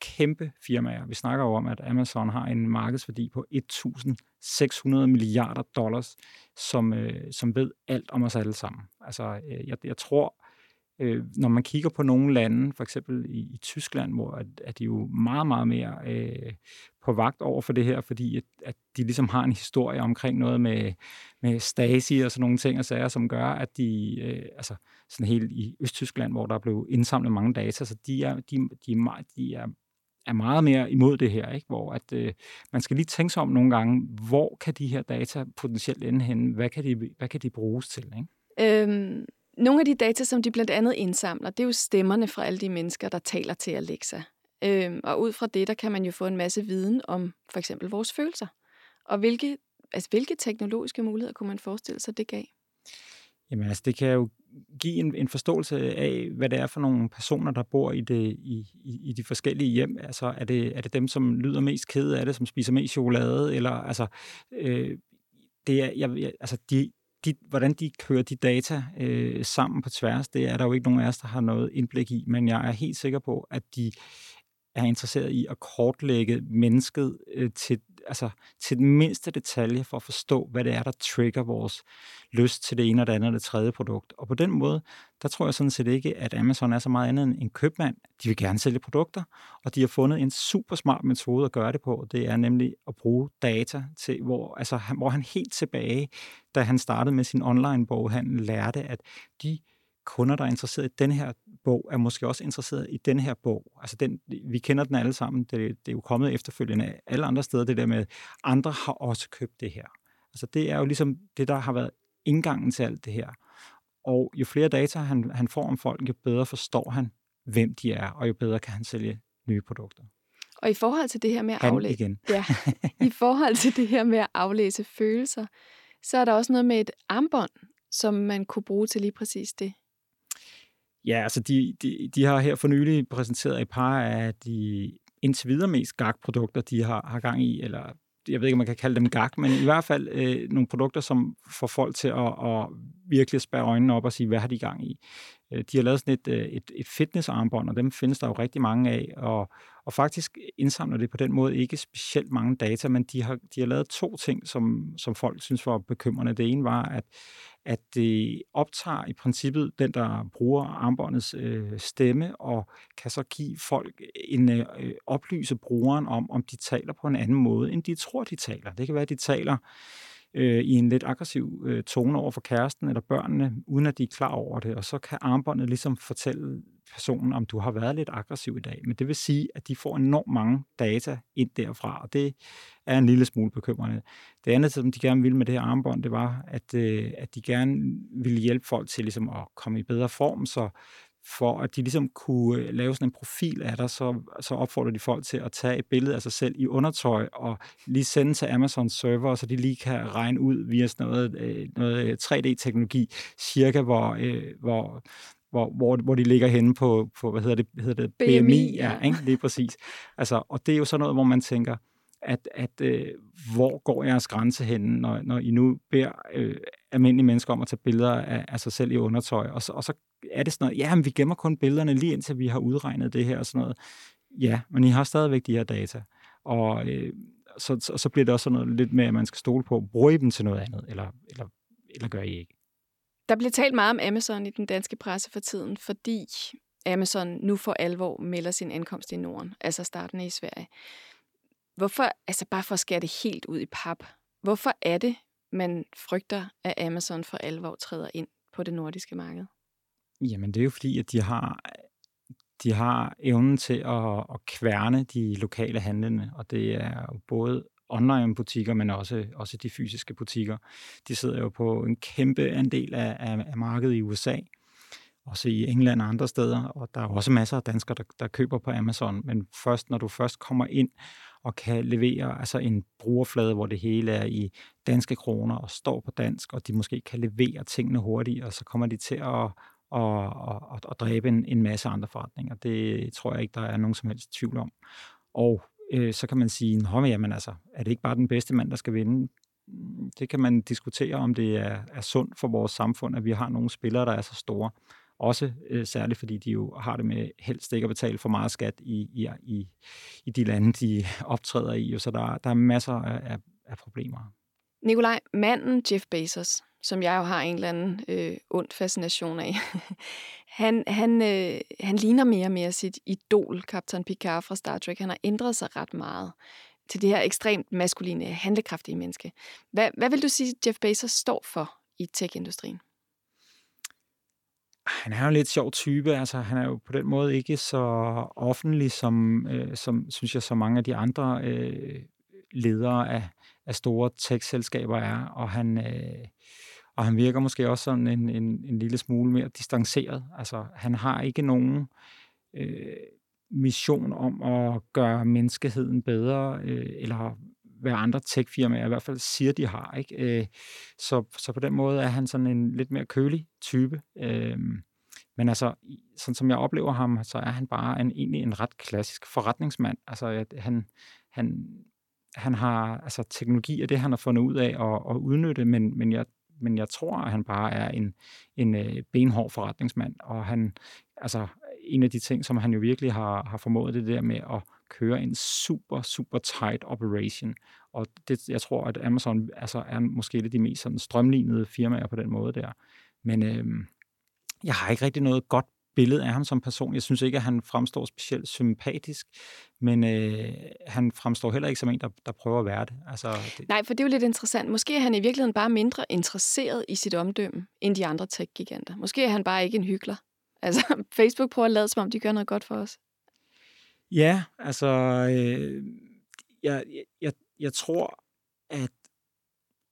S6: kæmpe firmaer. Vi snakker jo om, at Amazon har en markedsværdi på 1.600 milliarder dollars, som, øh, som ved alt om os alle sammen. Altså, øh, jeg, jeg tror, øh, når man kigger på nogle lande, for eksempel i, i Tyskland, hvor at, at de jo meget, meget mere øh, på vagt over for det her, fordi at, at de ligesom har en historie omkring noget med, med Stasi og sådan nogle ting og sager, som gør, at de, øh, altså sådan helt i Østtyskland, hvor der blev indsamlet mange data, så de er, de, de, er, de er er meget mere imod det her, ikke? hvor at, øh, man skal lige tænke sig om nogle gange, hvor kan de her data potentielt ende henne? Hvad kan de, hvad kan de bruges til? Ikke?
S1: Øhm, nogle af de data, som de blandt andet indsamler, det er jo stemmerne fra alle de mennesker, der taler til Alexa. Øhm, og ud fra det, der kan man jo få en masse viden om for eksempel vores følelser. Og hvilke, altså, hvilke teknologiske muligheder kunne man forestille sig, det gav?
S6: Jamen altså, det kan jo give en, en forståelse af, hvad det er for nogle personer, der bor i, det, i, i, i de forskellige hjem. Altså, er det, er det dem, som lyder mest kede af det, som spiser mest chokolade, eller altså, øh, det er, jeg, altså de, de, hvordan de kører de data øh, sammen på tværs, det er der jo ikke nogen af os, der har noget indblik i, men jeg er helt sikker på, at de er interesseret i at kortlægge mennesket øh, til altså, til den mindste detalje for at forstå, hvad det er, der trigger vores lyst til det ene og det andet og det tredje produkt. Og på den måde, der tror jeg sådan set ikke, at Amazon er så meget andet end en købmand. De vil gerne sælge produkter, og de har fundet en super smart metode at gøre det på. Det er nemlig at bruge data til, hvor, altså, hvor han helt tilbage, da han startede med sin online-boghandel, lærte, at de kunder, der er interesseret i den her bog, er måske også interesseret i den her bog. Altså den, vi kender den alle sammen. Det, det er jo kommet efterfølgende alle andre steder, det der med, andre har også købt det her. Altså det er jo ligesom det, der har været indgangen til alt det her. Og jo flere data han, han får om folk, jo bedre forstår han, hvem de er, og jo bedre kan han sælge nye produkter.
S1: Og i forhold til det her med at
S6: aflæse, igen.
S1: ja, i forhold til det her med at aflæse følelser, så er der også noget med et armbånd, som man kunne bruge til lige præcis det.
S6: Ja, altså de, de, de har her for nylig præsenteret et par af de indtil videre mest GAG-produkter, de har, har gang i, eller jeg ved ikke, om man kan kalde dem GAG, men i hvert fald øh, nogle produkter, som får folk til at, at virkelig spære øjnene op og sige, hvad har de i gang i? Øh, de har lavet sådan et, øh, et, et fitnessarmbånd, og dem findes der jo rigtig mange af, og, og faktisk indsamler det på den måde ikke specielt mange data, men de har, de har lavet to ting, som, som folk synes var bekymrende. Det ene var, at, at det optager i princippet den, der bruger armbåndets øh, stemme, og kan så give folk en øh, øh, oplyse brugeren om, om de taler på en anden måde, end de tror, de taler. Det kan være, at de taler øh, i en lidt aggressiv øh, tone over for kæresten eller børnene, uden at de er klar over det, og så kan armbåndet ligesom fortælle personen, om du har været lidt aggressiv i dag. Men det vil sige, at de får enormt mange data ind derfra, og det er en lille smule bekymrende. Det andet, som de gerne ville med det her armbånd, det var, at, øh, at de gerne ville hjælpe folk til ligesom at komme i bedre form, så for at de ligesom kunne øh, lave sådan en profil af dig, så, så opfordrer de folk til at tage et billede af sig selv i undertøj og lige sende til Amazon server, så de lige kan regne ud via sådan noget, øh, noget øh, 3D-teknologi, cirka hvor, hvor, hvor, hvor, hvor de ligger henne på, på hvad hedder det, hedder det BMI, BMI ja, ja. Ikke? lige præcis. Altså, og det er jo sådan noget, hvor man tænker, at, at øh, hvor går jeres grænse henne, når, når I nu beder øh, almindelige mennesker om at tage billeder af, af sig selv i undertøj, og så, og så er det sådan noget, ja, men vi gemmer kun billederne lige indtil vi har udregnet det her og sådan noget. Ja, men I har stadigvæk de her data. Og øh, så, så, så bliver det også sådan noget lidt med, at man skal stole på, bruger I dem til noget andet, eller, eller, eller gør I ikke?
S1: Der bliver talt meget om Amazon i den danske presse for tiden, fordi Amazon nu for alvor melder sin ankomst i Norden, altså starten i Sverige. Hvorfor, altså bare for at skære det helt ud i pap, hvorfor er det, man frygter, at Amazon for alvor træder ind på det nordiske marked?
S6: Jamen, det er jo fordi, at de har, de har evnen til at, at kværne de lokale handlende, og det er jo både online-butikker, men også, også de fysiske butikker. De sidder jo på en kæmpe andel af, af, af markedet i USA, også i England og andre steder, og der er også masser af danskere, der, der køber på Amazon, men først når du først kommer ind og kan levere altså en brugerflade, hvor det hele er i danske kroner og står på dansk, og de måske kan levere tingene hurtigt, og så kommer de til at, og, og, og dræbe en, en masse andre forretninger. Det tror jeg ikke, der er nogen som helst tvivl om. Og øh, så kan man sige, jamen altså, er det ikke bare den bedste mand, der skal vinde? Mm, det kan man diskutere, om det er, er sundt for vores samfund, at vi har nogle spillere, der er så store. Også øh, særligt, fordi de jo har det med helst ikke at betale for meget skat i, i, i, i de lande, de optræder i. Så der, der er masser af, af, af problemer.
S1: Nikolaj, manden Jeff Bezos, som jeg jo har en eller anden øh, ond fascination af, han, han, øh, han ligner mere og mere sit idol, Captain Picard fra Star Trek. Han har ændret sig ret meget til det her ekstremt maskuline, handlekraftige menneske. Hvad, hvad vil du sige, Jeff Bezos står for i tech-industrien?
S6: han er jo en lidt sjov type, altså han er jo på den måde ikke så offentlig, som, øh, som synes jeg, så mange af de andre øh, ledere af, af store tech-selskaber er, og han, øh, og han virker måske også sådan en, en, en lille smule mere distanceret. Altså han har ikke nogen øh, mission om at gøre menneskeheden bedre, øh, eller hvad andre tech-firmaer i hvert fald siger, de har. Ikke? Øh, så, så på den måde er han sådan en lidt mere kølig type. Øh, men altså, sådan som jeg oplever ham, så er han bare en, egentlig en ret klassisk forretningsmand. Altså, at han, han, han har, altså teknologi er det, han har fundet ud af at, at udnytte, men, men, jeg, men jeg tror, at han bare er en, en øh, benhård forretningsmand, og han, altså en af de ting, som han jo virkelig har, har formået det der med at køre en super, super tight operation. Og det, jeg tror, at Amazon altså, er måske et af de mest sådan, strømlignede firmaer på den måde der. Men øh, jeg har ikke rigtig noget godt billede af ham som person. Jeg synes ikke, at han fremstår specielt sympatisk, men øh, han fremstår heller ikke som en, der, der prøver at være det. Altså, det.
S1: Nej, for det er jo lidt interessant. Måske er han i virkeligheden bare mindre interesseret i sit omdømme, end de andre tech-giganter. Måske er han bare ikke en hyggelig. Altså, Facebook prøver at lade, som om de gør noget godt for os.
S6: Ja, altså, øh, jeg, jeg, jeg tror, at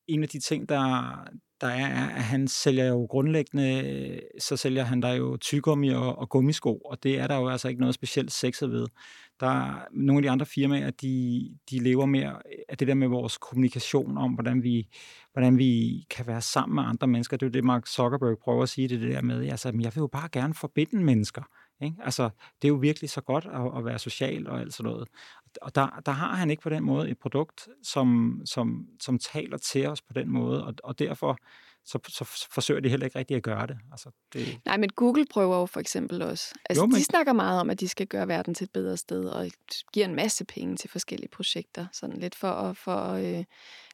S6: en af de ting, der, der er, at han sælger jo grundlæggende, øh, så sælger han der jo tygummi og, og gummisko, og det er der jo altså ikke noget specielt sexet ved. Der er nogle af de andre firmaer, de, de lever mere af det der med vores kommunikation om, hvordan vi, hvordan vi kan være sammen med andre mennesker. Det er jo det, Mark Zuckerberg prøver at sige, det, det der med, altså, jeg vil jo bare gerne forbinde mennesker. Ikke? Altså, det er jo virkelig så godt at, at være social og alt sådan noget. Og der, der har han ikke på den måde et produkt, som, som, som taler til os på den måde, og, og derfor så, så forsøger de heller ikke rigtig at gøre det. Altså, det...
S1: Nej, men Google prøver jo for eksempel også. Altså, jo, men... De snakker meget om, at de skal gøre verden til et bedre sted, og giver en masse penge til forskellige projekter, sådan lidt for at for, øh,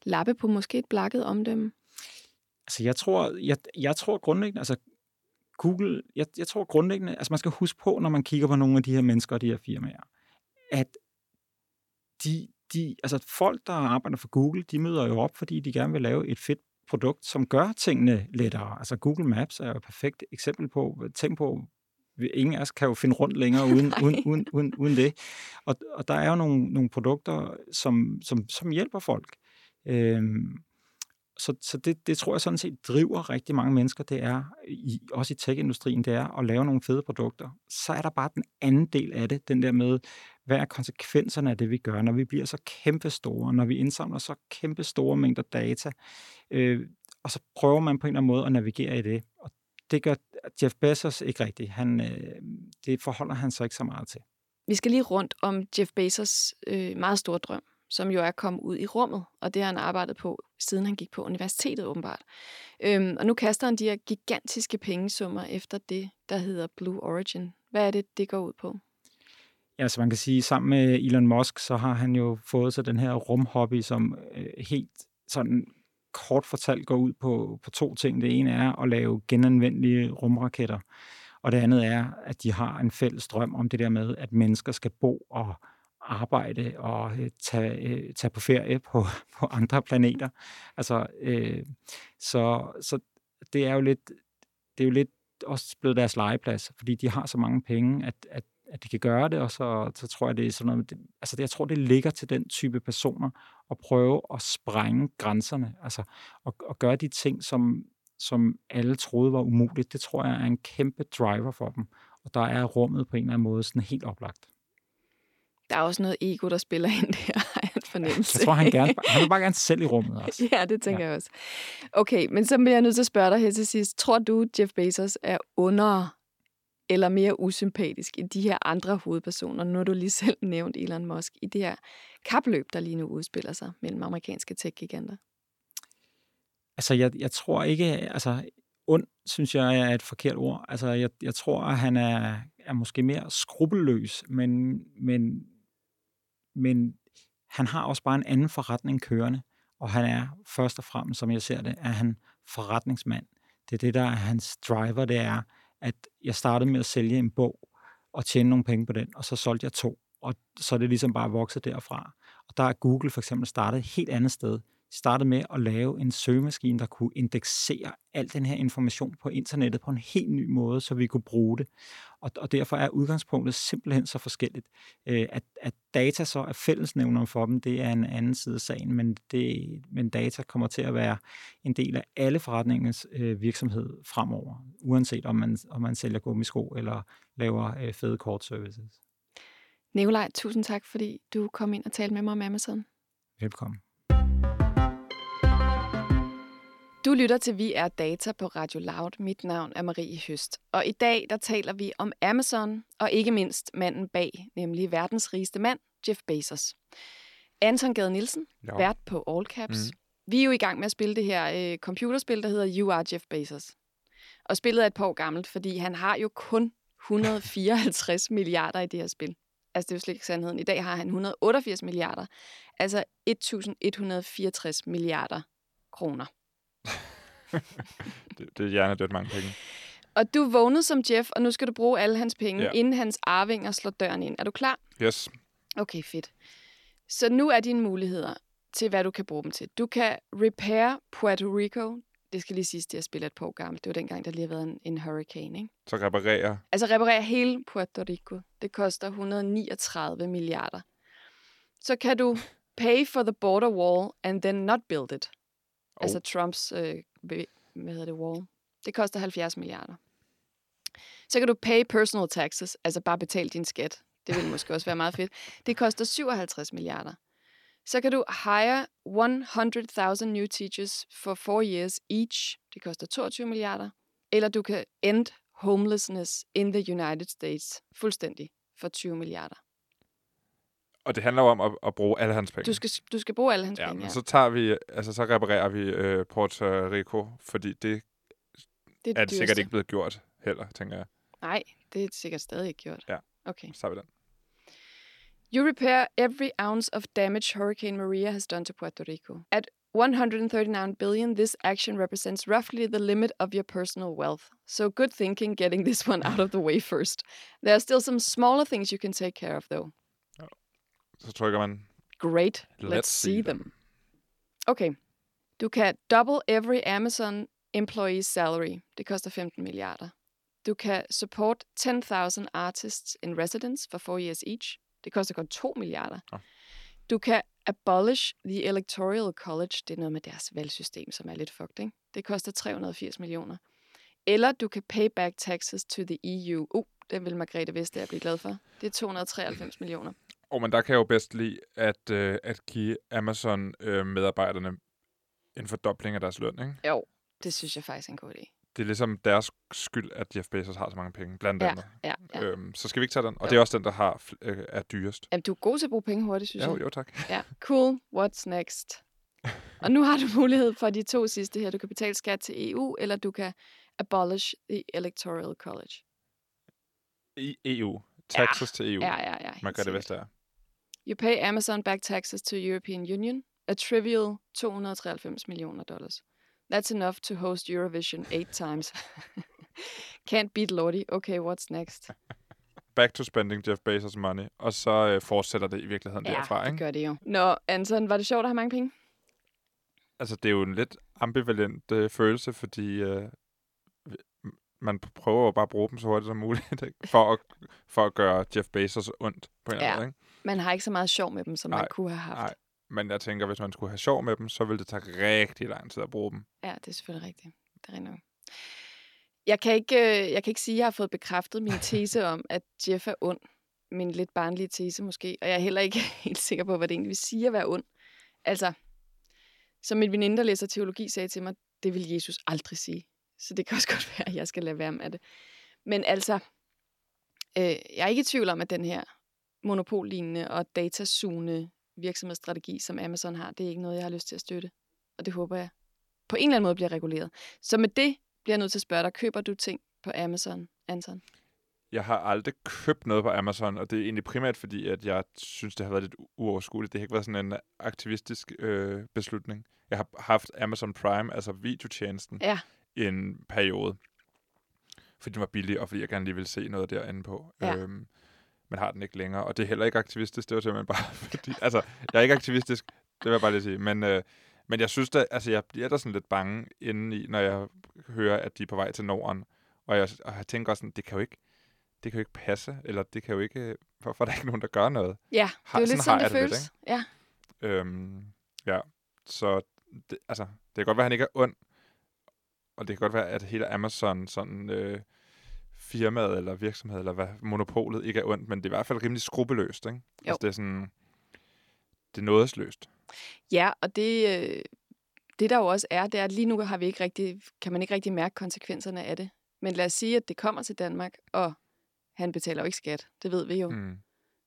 S1: lappe på måske et blakket omdømme.
S6: Altså, jeg tror, jeg, jeg tror grundlæggende, altså Google, jeg, jeg tror grundlæggende, altså man skal huske på, når man kigger på nogle af de her mennesker og de her firmaer, at de, de, altså folk, der arbejder for Google, de møder jo op, fordi de gerne vil lave et fedt produkt, som gør tingene lettere. Altså Google Maps er jo et perfekt eksempel på, tænk på, ingen af os kan jo finde rundt længere uden, uden, uden, uden, uden det. Og, og der er jo nogle, nogle produkter, som, som, som hjælper folk. Øhm, så, så det, det tror jeg sådan set driver rigtig mange mennesker, det er, i, også i tech-industrien, det er at lave nogle fede produkter. Så er der bare den anden del af det, den der med, hvad er konsekvenserne af det, vi gør, når vi bliver så kæmpe store, når vi indsamler så kæmpe store mængder data, øh, og så prøver man på en eller anden måde at navigere i det. Og det gør Jeff Bezos ikke rigtigt. Han, øh, det forholder han sig ikke så meget til.
S1: Vi skal lige rundt om Jeff Bezos øh, meget store drøm som jo er kommet ud i rummet, og det har han arbejdet på, siden han gik på universitetet åbenbart. Øhm, og nu kaster han de her gigantiske pengesummer efter det, der hedder Blue Origin. Hvad er det, det går ud på?
S6: Ja, så man kan sige, sammen med Elon Musk, så har han jo fået sig den her rumhobby, som øh, helt sådan kort fortalt går ud på, på to ting. Det ene er at lave genanvendelige rumraketter, og det andet er, at de har en fælles drøm om det der med, at mennesker skal bo og arbejde og øh, tage, øh, tage på ferie på, på andre planeter. Altså, øh, så, så det er jo lidt, det er jo lidt også blevet deres legeplads, fordi de har så mange penge, at, at, at de kan gøre det, og så, så tror jeg, det er sådan noget, det, altså det, jeg tror, det ligger til den type personer at prøve at sprænge grænserne, altså at, at gøre de ting, som, som alle troede var umuligt, det tror jeg er en kæmpe driver for dem, og der er rummet på en eller anden måde sådan helt oplagt
S1: der er også noget ego, der spiller ind der, har jeg en fornemmelse.
S6: Jeg tror, han, gerne, han vil bare gerne selv i rummet også.
S1: ja, det tænker ja. jeg også. Okay, men så bliver jeg nødt til at spørge dig her til sidst. Tror du, Jeff Bezos er under eller mere usympatisk end de her andre hovedpersoner, når du lige selv nævnt Elon Musk, i det her kapløb, der lige nu udspiller sig mellem amerikanske tech-giganter?
S6: Altså, jeg, jeg tror ikke, altså, ond, synes jeg er et forkert ord. Altså, jeg, jeg tror, at han er, er måske mere skrupelløs, men, men men han har også bare en anden forretning kørende, og han er først og fremmest, som jeg ser det, er han forretningsmand. Det er det, der er hans driver, det er, at jeg startede med at sælge en bog og tjene nogle penge på den, og så solgte jeg to, og så er det ligesom bare vokset derfra. Og der er Google for eksempel startet et helt andet sted startede med at lave en søgemaskine, der kunne indeksere al den her information på internettet på en helt ny måde, så vi kunne bruge det. Og, og derfor er udgangspunktet simpelthen så forskelligt. Øh, at, at data så er fællesnævner for dem, det er en anden side af sagen, men, det, men data kommer til at være en del af alle forretningens øh, virksomhed fremover, uanset om man, om man sælger gummisko eller laver øh, fede kortservices.
S1: Nikolaj, tusind tak, fordi du kom ind og talte med mig om Amazon.
S6: Velkommen.
S1: Du lytter til Vi er Data på Radio Loud. Mit navn er Marie Høst. Og i dag der taler vi om Amazon, og ikke mindst manden bag, nemlig verdens rigeste mand, Jeff Bezos. Anton Gade Nielsen, jo. vært på All Caps. Mm. Vi er jo i gang med at spille det her øh, computerspil, der hedder You Are Jeff Bezos. Og spillet er et par år gammelt, fordi han har jo kun 154 milliarder i det her spil. Altså, det er jo slet ikke sandheden. I dag har han 188 milliarder. Altså 1164 milliarder kroner.
S2: Det, det er hjernedødt mange penge.
S1: Og du vågnede som Jeff, og nu skal du bruge alle hans penge,
S2: Ja.
S1: inden hans arvinger slår døren ind. Er du klar?
S2: Yes.
S1: Okay, fedt. Så nu er dine muligheder til, hvad du kan bruge dem til. Du kan repair Puerto Rico. Det skal lige siges, at jeg spiller et par år gammelt. Det var dengang, der lige har været en, en hurricane. Ikke?
S2: Så reparerer.
S1: Altså reparere hele Puerto Rico. Det koster 139 milliarder. Så kan du pay for the border wall and then not build it.
S2: Oh.
S1: Altså Trumps, øh, hvad hedder det, wall. Det koster 70 milliarder. Så kan du pay personal taxes, altså bare betale din skat. Det vil måske også være meget fedt. Det koster 57 milliarder. Så kan du hire 100.000 new teachers for four years each. Det koster 22 milliarder. Eller du kan end homelessness in the United States fuldstændig for 20 milliarder.
S2: Og det handler jo om at, at bruge alle hans penge.
S1: Du skal, du skal bruge alle hans
S2: ja,
S1: penge.
S2: men
S1: Ja.
S2: så tager vi, altså så reparerer vi øh, Puerto Rico, fordi det
S1: det
S2: er det sikkert
S1: dyreste.
S2: ikke blevet gjort heller, tænker jeg.
S1: Nej, det er sikkert stadig ikke gjort.
S2: Ja.
S1: Okay.
S2: Så tager vi den.
S1: You repair every ounce of damage Hurricane Maria has done to Puerto Rico. At 139 billion, this action represents roughly the limit of your personal wealth. So good thinking getting this one out of the way first. There are still some smaller things you can take care of, though.
S2: Så trykker man,
S1: Great. Let's,
S2: Let's
S1: see
S2: see
S1: them.
S2: them.
S1: Okay. Du kan double every Amazon employee's salary. Det koster 15 milliarder. Du kan support 10.000 artists in residence for four years each. Det koster kun 2 milliarder.
S2: Nå.
S1: Du kan abolish the electoral college. Det er noget med deres valgsystem, som er lidt fucked, ikke? Det koster 380 millioner. Eller du kan pay back taxes to the EU. Uh, den vil Margrethe Vestager blive glad for. Det er 293 millioner.
S2: Og men der kan jeg jo bedst lide at, øh, at give Amazon-medarbejderne en fordobling af deres løn. Ikke?
S1: Jo, det synes jeg faktisk er en god idé.
S2: Det er ligesom deres skyld, at Jeff Bezos har så mange penge, blandt
S1: Ja,
S2: andet.
S1: Ja, ja.
S2: Øhm, så skal vi ikke tage den. Og
S1: Jo.
S2: det er også den, der har, øh, er dyrest.
S1: Jamen, du er god til at bruge penge hurtigt, synes
S2: Jo,
S1: jeg.
S2: jo, tak.
S1: Ja, cool. What's next? Og nu har du mulighed for de to sidste her. Du kan betale skat til EU, eller du kan abolish the electoral college.
S2: I EU. Taxes til EU.
S1: Ja, ja, ja. helt
S2: Margrethe
S1: sikkert.
S2: Vestager.
S1: You pay Amazon back taxes to European Union. A trivial 293 millioner dollars. That's enough to host Eurovision eight times. Can't beat Lordy. Okay, what's next?
S2: Back to spending Jeff Bezos money. Og så øh, fortsætter det i virkeligheden derfra.
S1: det
S2: Ikke?
S1: gør det jo. Nå, Anton, var det sjovt at have mange penge?
S2: Altså, det er jo en lidt ambivalent øh, følelse, fordi øh, man prøver jo bare at bruge dem så hurtigt som muligt, ikke? For, at, for at gøre Jeff Bezos ondt på en eller
S1: Ja.
S2: anden måde. Ikke?
S1: Man har ikke så meget sjov med dem, som man
S2: Nej,
S1: kunne have haft.
S2: nej. Men jeg tænker, hvis man skulle have sjov med dem, så ville det tage rigtig lang tid at bruge dem.
S1: Ja, det er selvfølgelig rigtigt. Det er rigtigt. Jeg kan, ikke, øh, jeg kan ikke sige, at jeg har fået bekræftet min tese om, at Jeff er ond. Min lidt barnlige tese måske. Og jeg er heller ikke helt sikker på, hvad det egentlig vil sige at være ond. Altså, som min veninde, der læser teologi, sagde til mig, det vil Jesus aldrig sige. Så det kan også godt være, at jeg skal lade være med det. Men altså, øh, jeg er ikke i tvivl om, at den her monopollignende og datasugende virksomhedsstrategi, som Amazon har, det er ikke noget, jeg har lyst til at støtte. Og det håber jeg på en eller anden måde bliver reguleret. Så med det bliver jeg nødt til at spørge dig, køber du ting på Amazon, Anton?
S2: Jeg har aldrig købt noget på Amazon, og det er egentlig primært fordi, at jeg synes, det har været lidt uoverskueligt. Det har ikke været sådan en aktivistisk øh, beslutning. Jeg har haft Amazon Prime, altså videotjenesten,
S1: Ja.
S2: en periode. Fordi den var billig, og fordi jeg gerne lige ville se noget derinde på.
S1: Ja.
S2: Øhm, men har den ikke længere. Og det er heller ikke aktivistisk, det var simpelthen bare fordi... Altså, jeg er ikke aktivistisk, det vil jeg bare lige sige. Men, øh, men jeg synes da, altså jeg bliver da sådan lidt bange indeni, når jeg hører, at de er på vej til Norden. Og jeg, og jeg tænker også sådan, det kan jo ikke, det kan jo ikke passe, eller det kan jo ikke, hvorfor er der ikke nogen, der gør noget?
S1: Ja, det er jo lidt
S2: sådan
S1: sådan, det
S2: det lidt,
S1: føles. ja.
S2: Øhm, ja, så det, altså, det kan godt være, at han ikke er ond, og det kan godt være, at hele Amazon sådan øh, firmaet eller virksomhed eller hvad, monopolet ikke er ondt, men det er i hvert fald rimelig skrupelløst, ikke?
S1: Jo.
S2: Altså, det er sådan, det er nådesløst.
S1: Ja, og det, øh, det der jo også er, det er, at lige nu har vi ikke rigtig, kan man ikke rigtig mærke konsekvenserne af det. Men lad os sige, at det kommer til Danmark, og han betaler jo ikke skat. Det ved vi jo. Mm.
S2: Mm.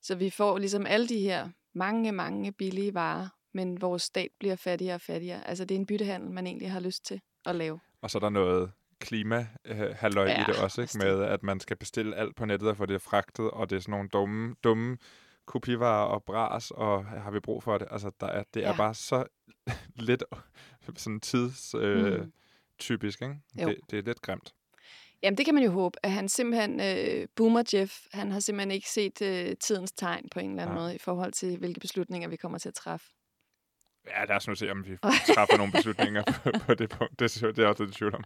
S1: Så vi får ligesom alle de her mange, mange billige varer, men vores stat bliver fattigere og fattigere. Altså det er en byttehandel, man egentlig har lyst til at lave.
S2: Og så er der noget klima øh, halløj
S1: Ja,
S2: i det også, ikke? med at man skal bestille alt på nettet og få det fragtet, og det er sådan nogle dumme, dumme kopivarer og bras, og har vi brug for det? Altså, der er, det er
S1: Ja.
S2: bare så lidt sådan tids øh,
S1: Mm.
S2: typisk, ikke?
S1: Jo.
S2: Det, det er lidt grimt.
S1: Jamen, det kan man jo håbe, at han simpelthen, øh, Boomer Jeff, han har simpelthen ikke set øh, tidens tegn på en eller anden
S2: Nej.
S1: måde i forhold til, hvilke beslutninger vi kommer til at træffe.
S2: Ja, lad os nu se, om vi træffer nogle beslutninger på, på det punkt. Det, det er også lidt tvivl om.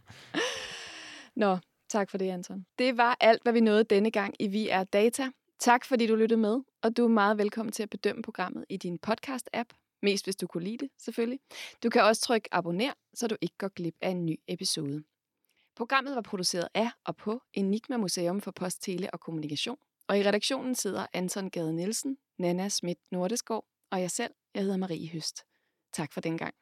S1: Nå, tak for det, Anton. Det var alt, hvad vi nåede denne gang i Vi er Data. Tak, fordi du lyttede med, og du er meget velkommen til at bedømme programmet i din podcast-app. Mest hvis du kunne lide det, selvfølgelig. Du kan også trykke abonner, så du ikke går glip af en ny episode. Programmet var produceret af og på Enigma Museum for Post, Tele og Kommunikation. Og i redaktionen sidder Anton Gade Nielsen, Nana Schmidt Nordeskov og jeg selv. Jeg hedder Marie Høst. Tak for den gang.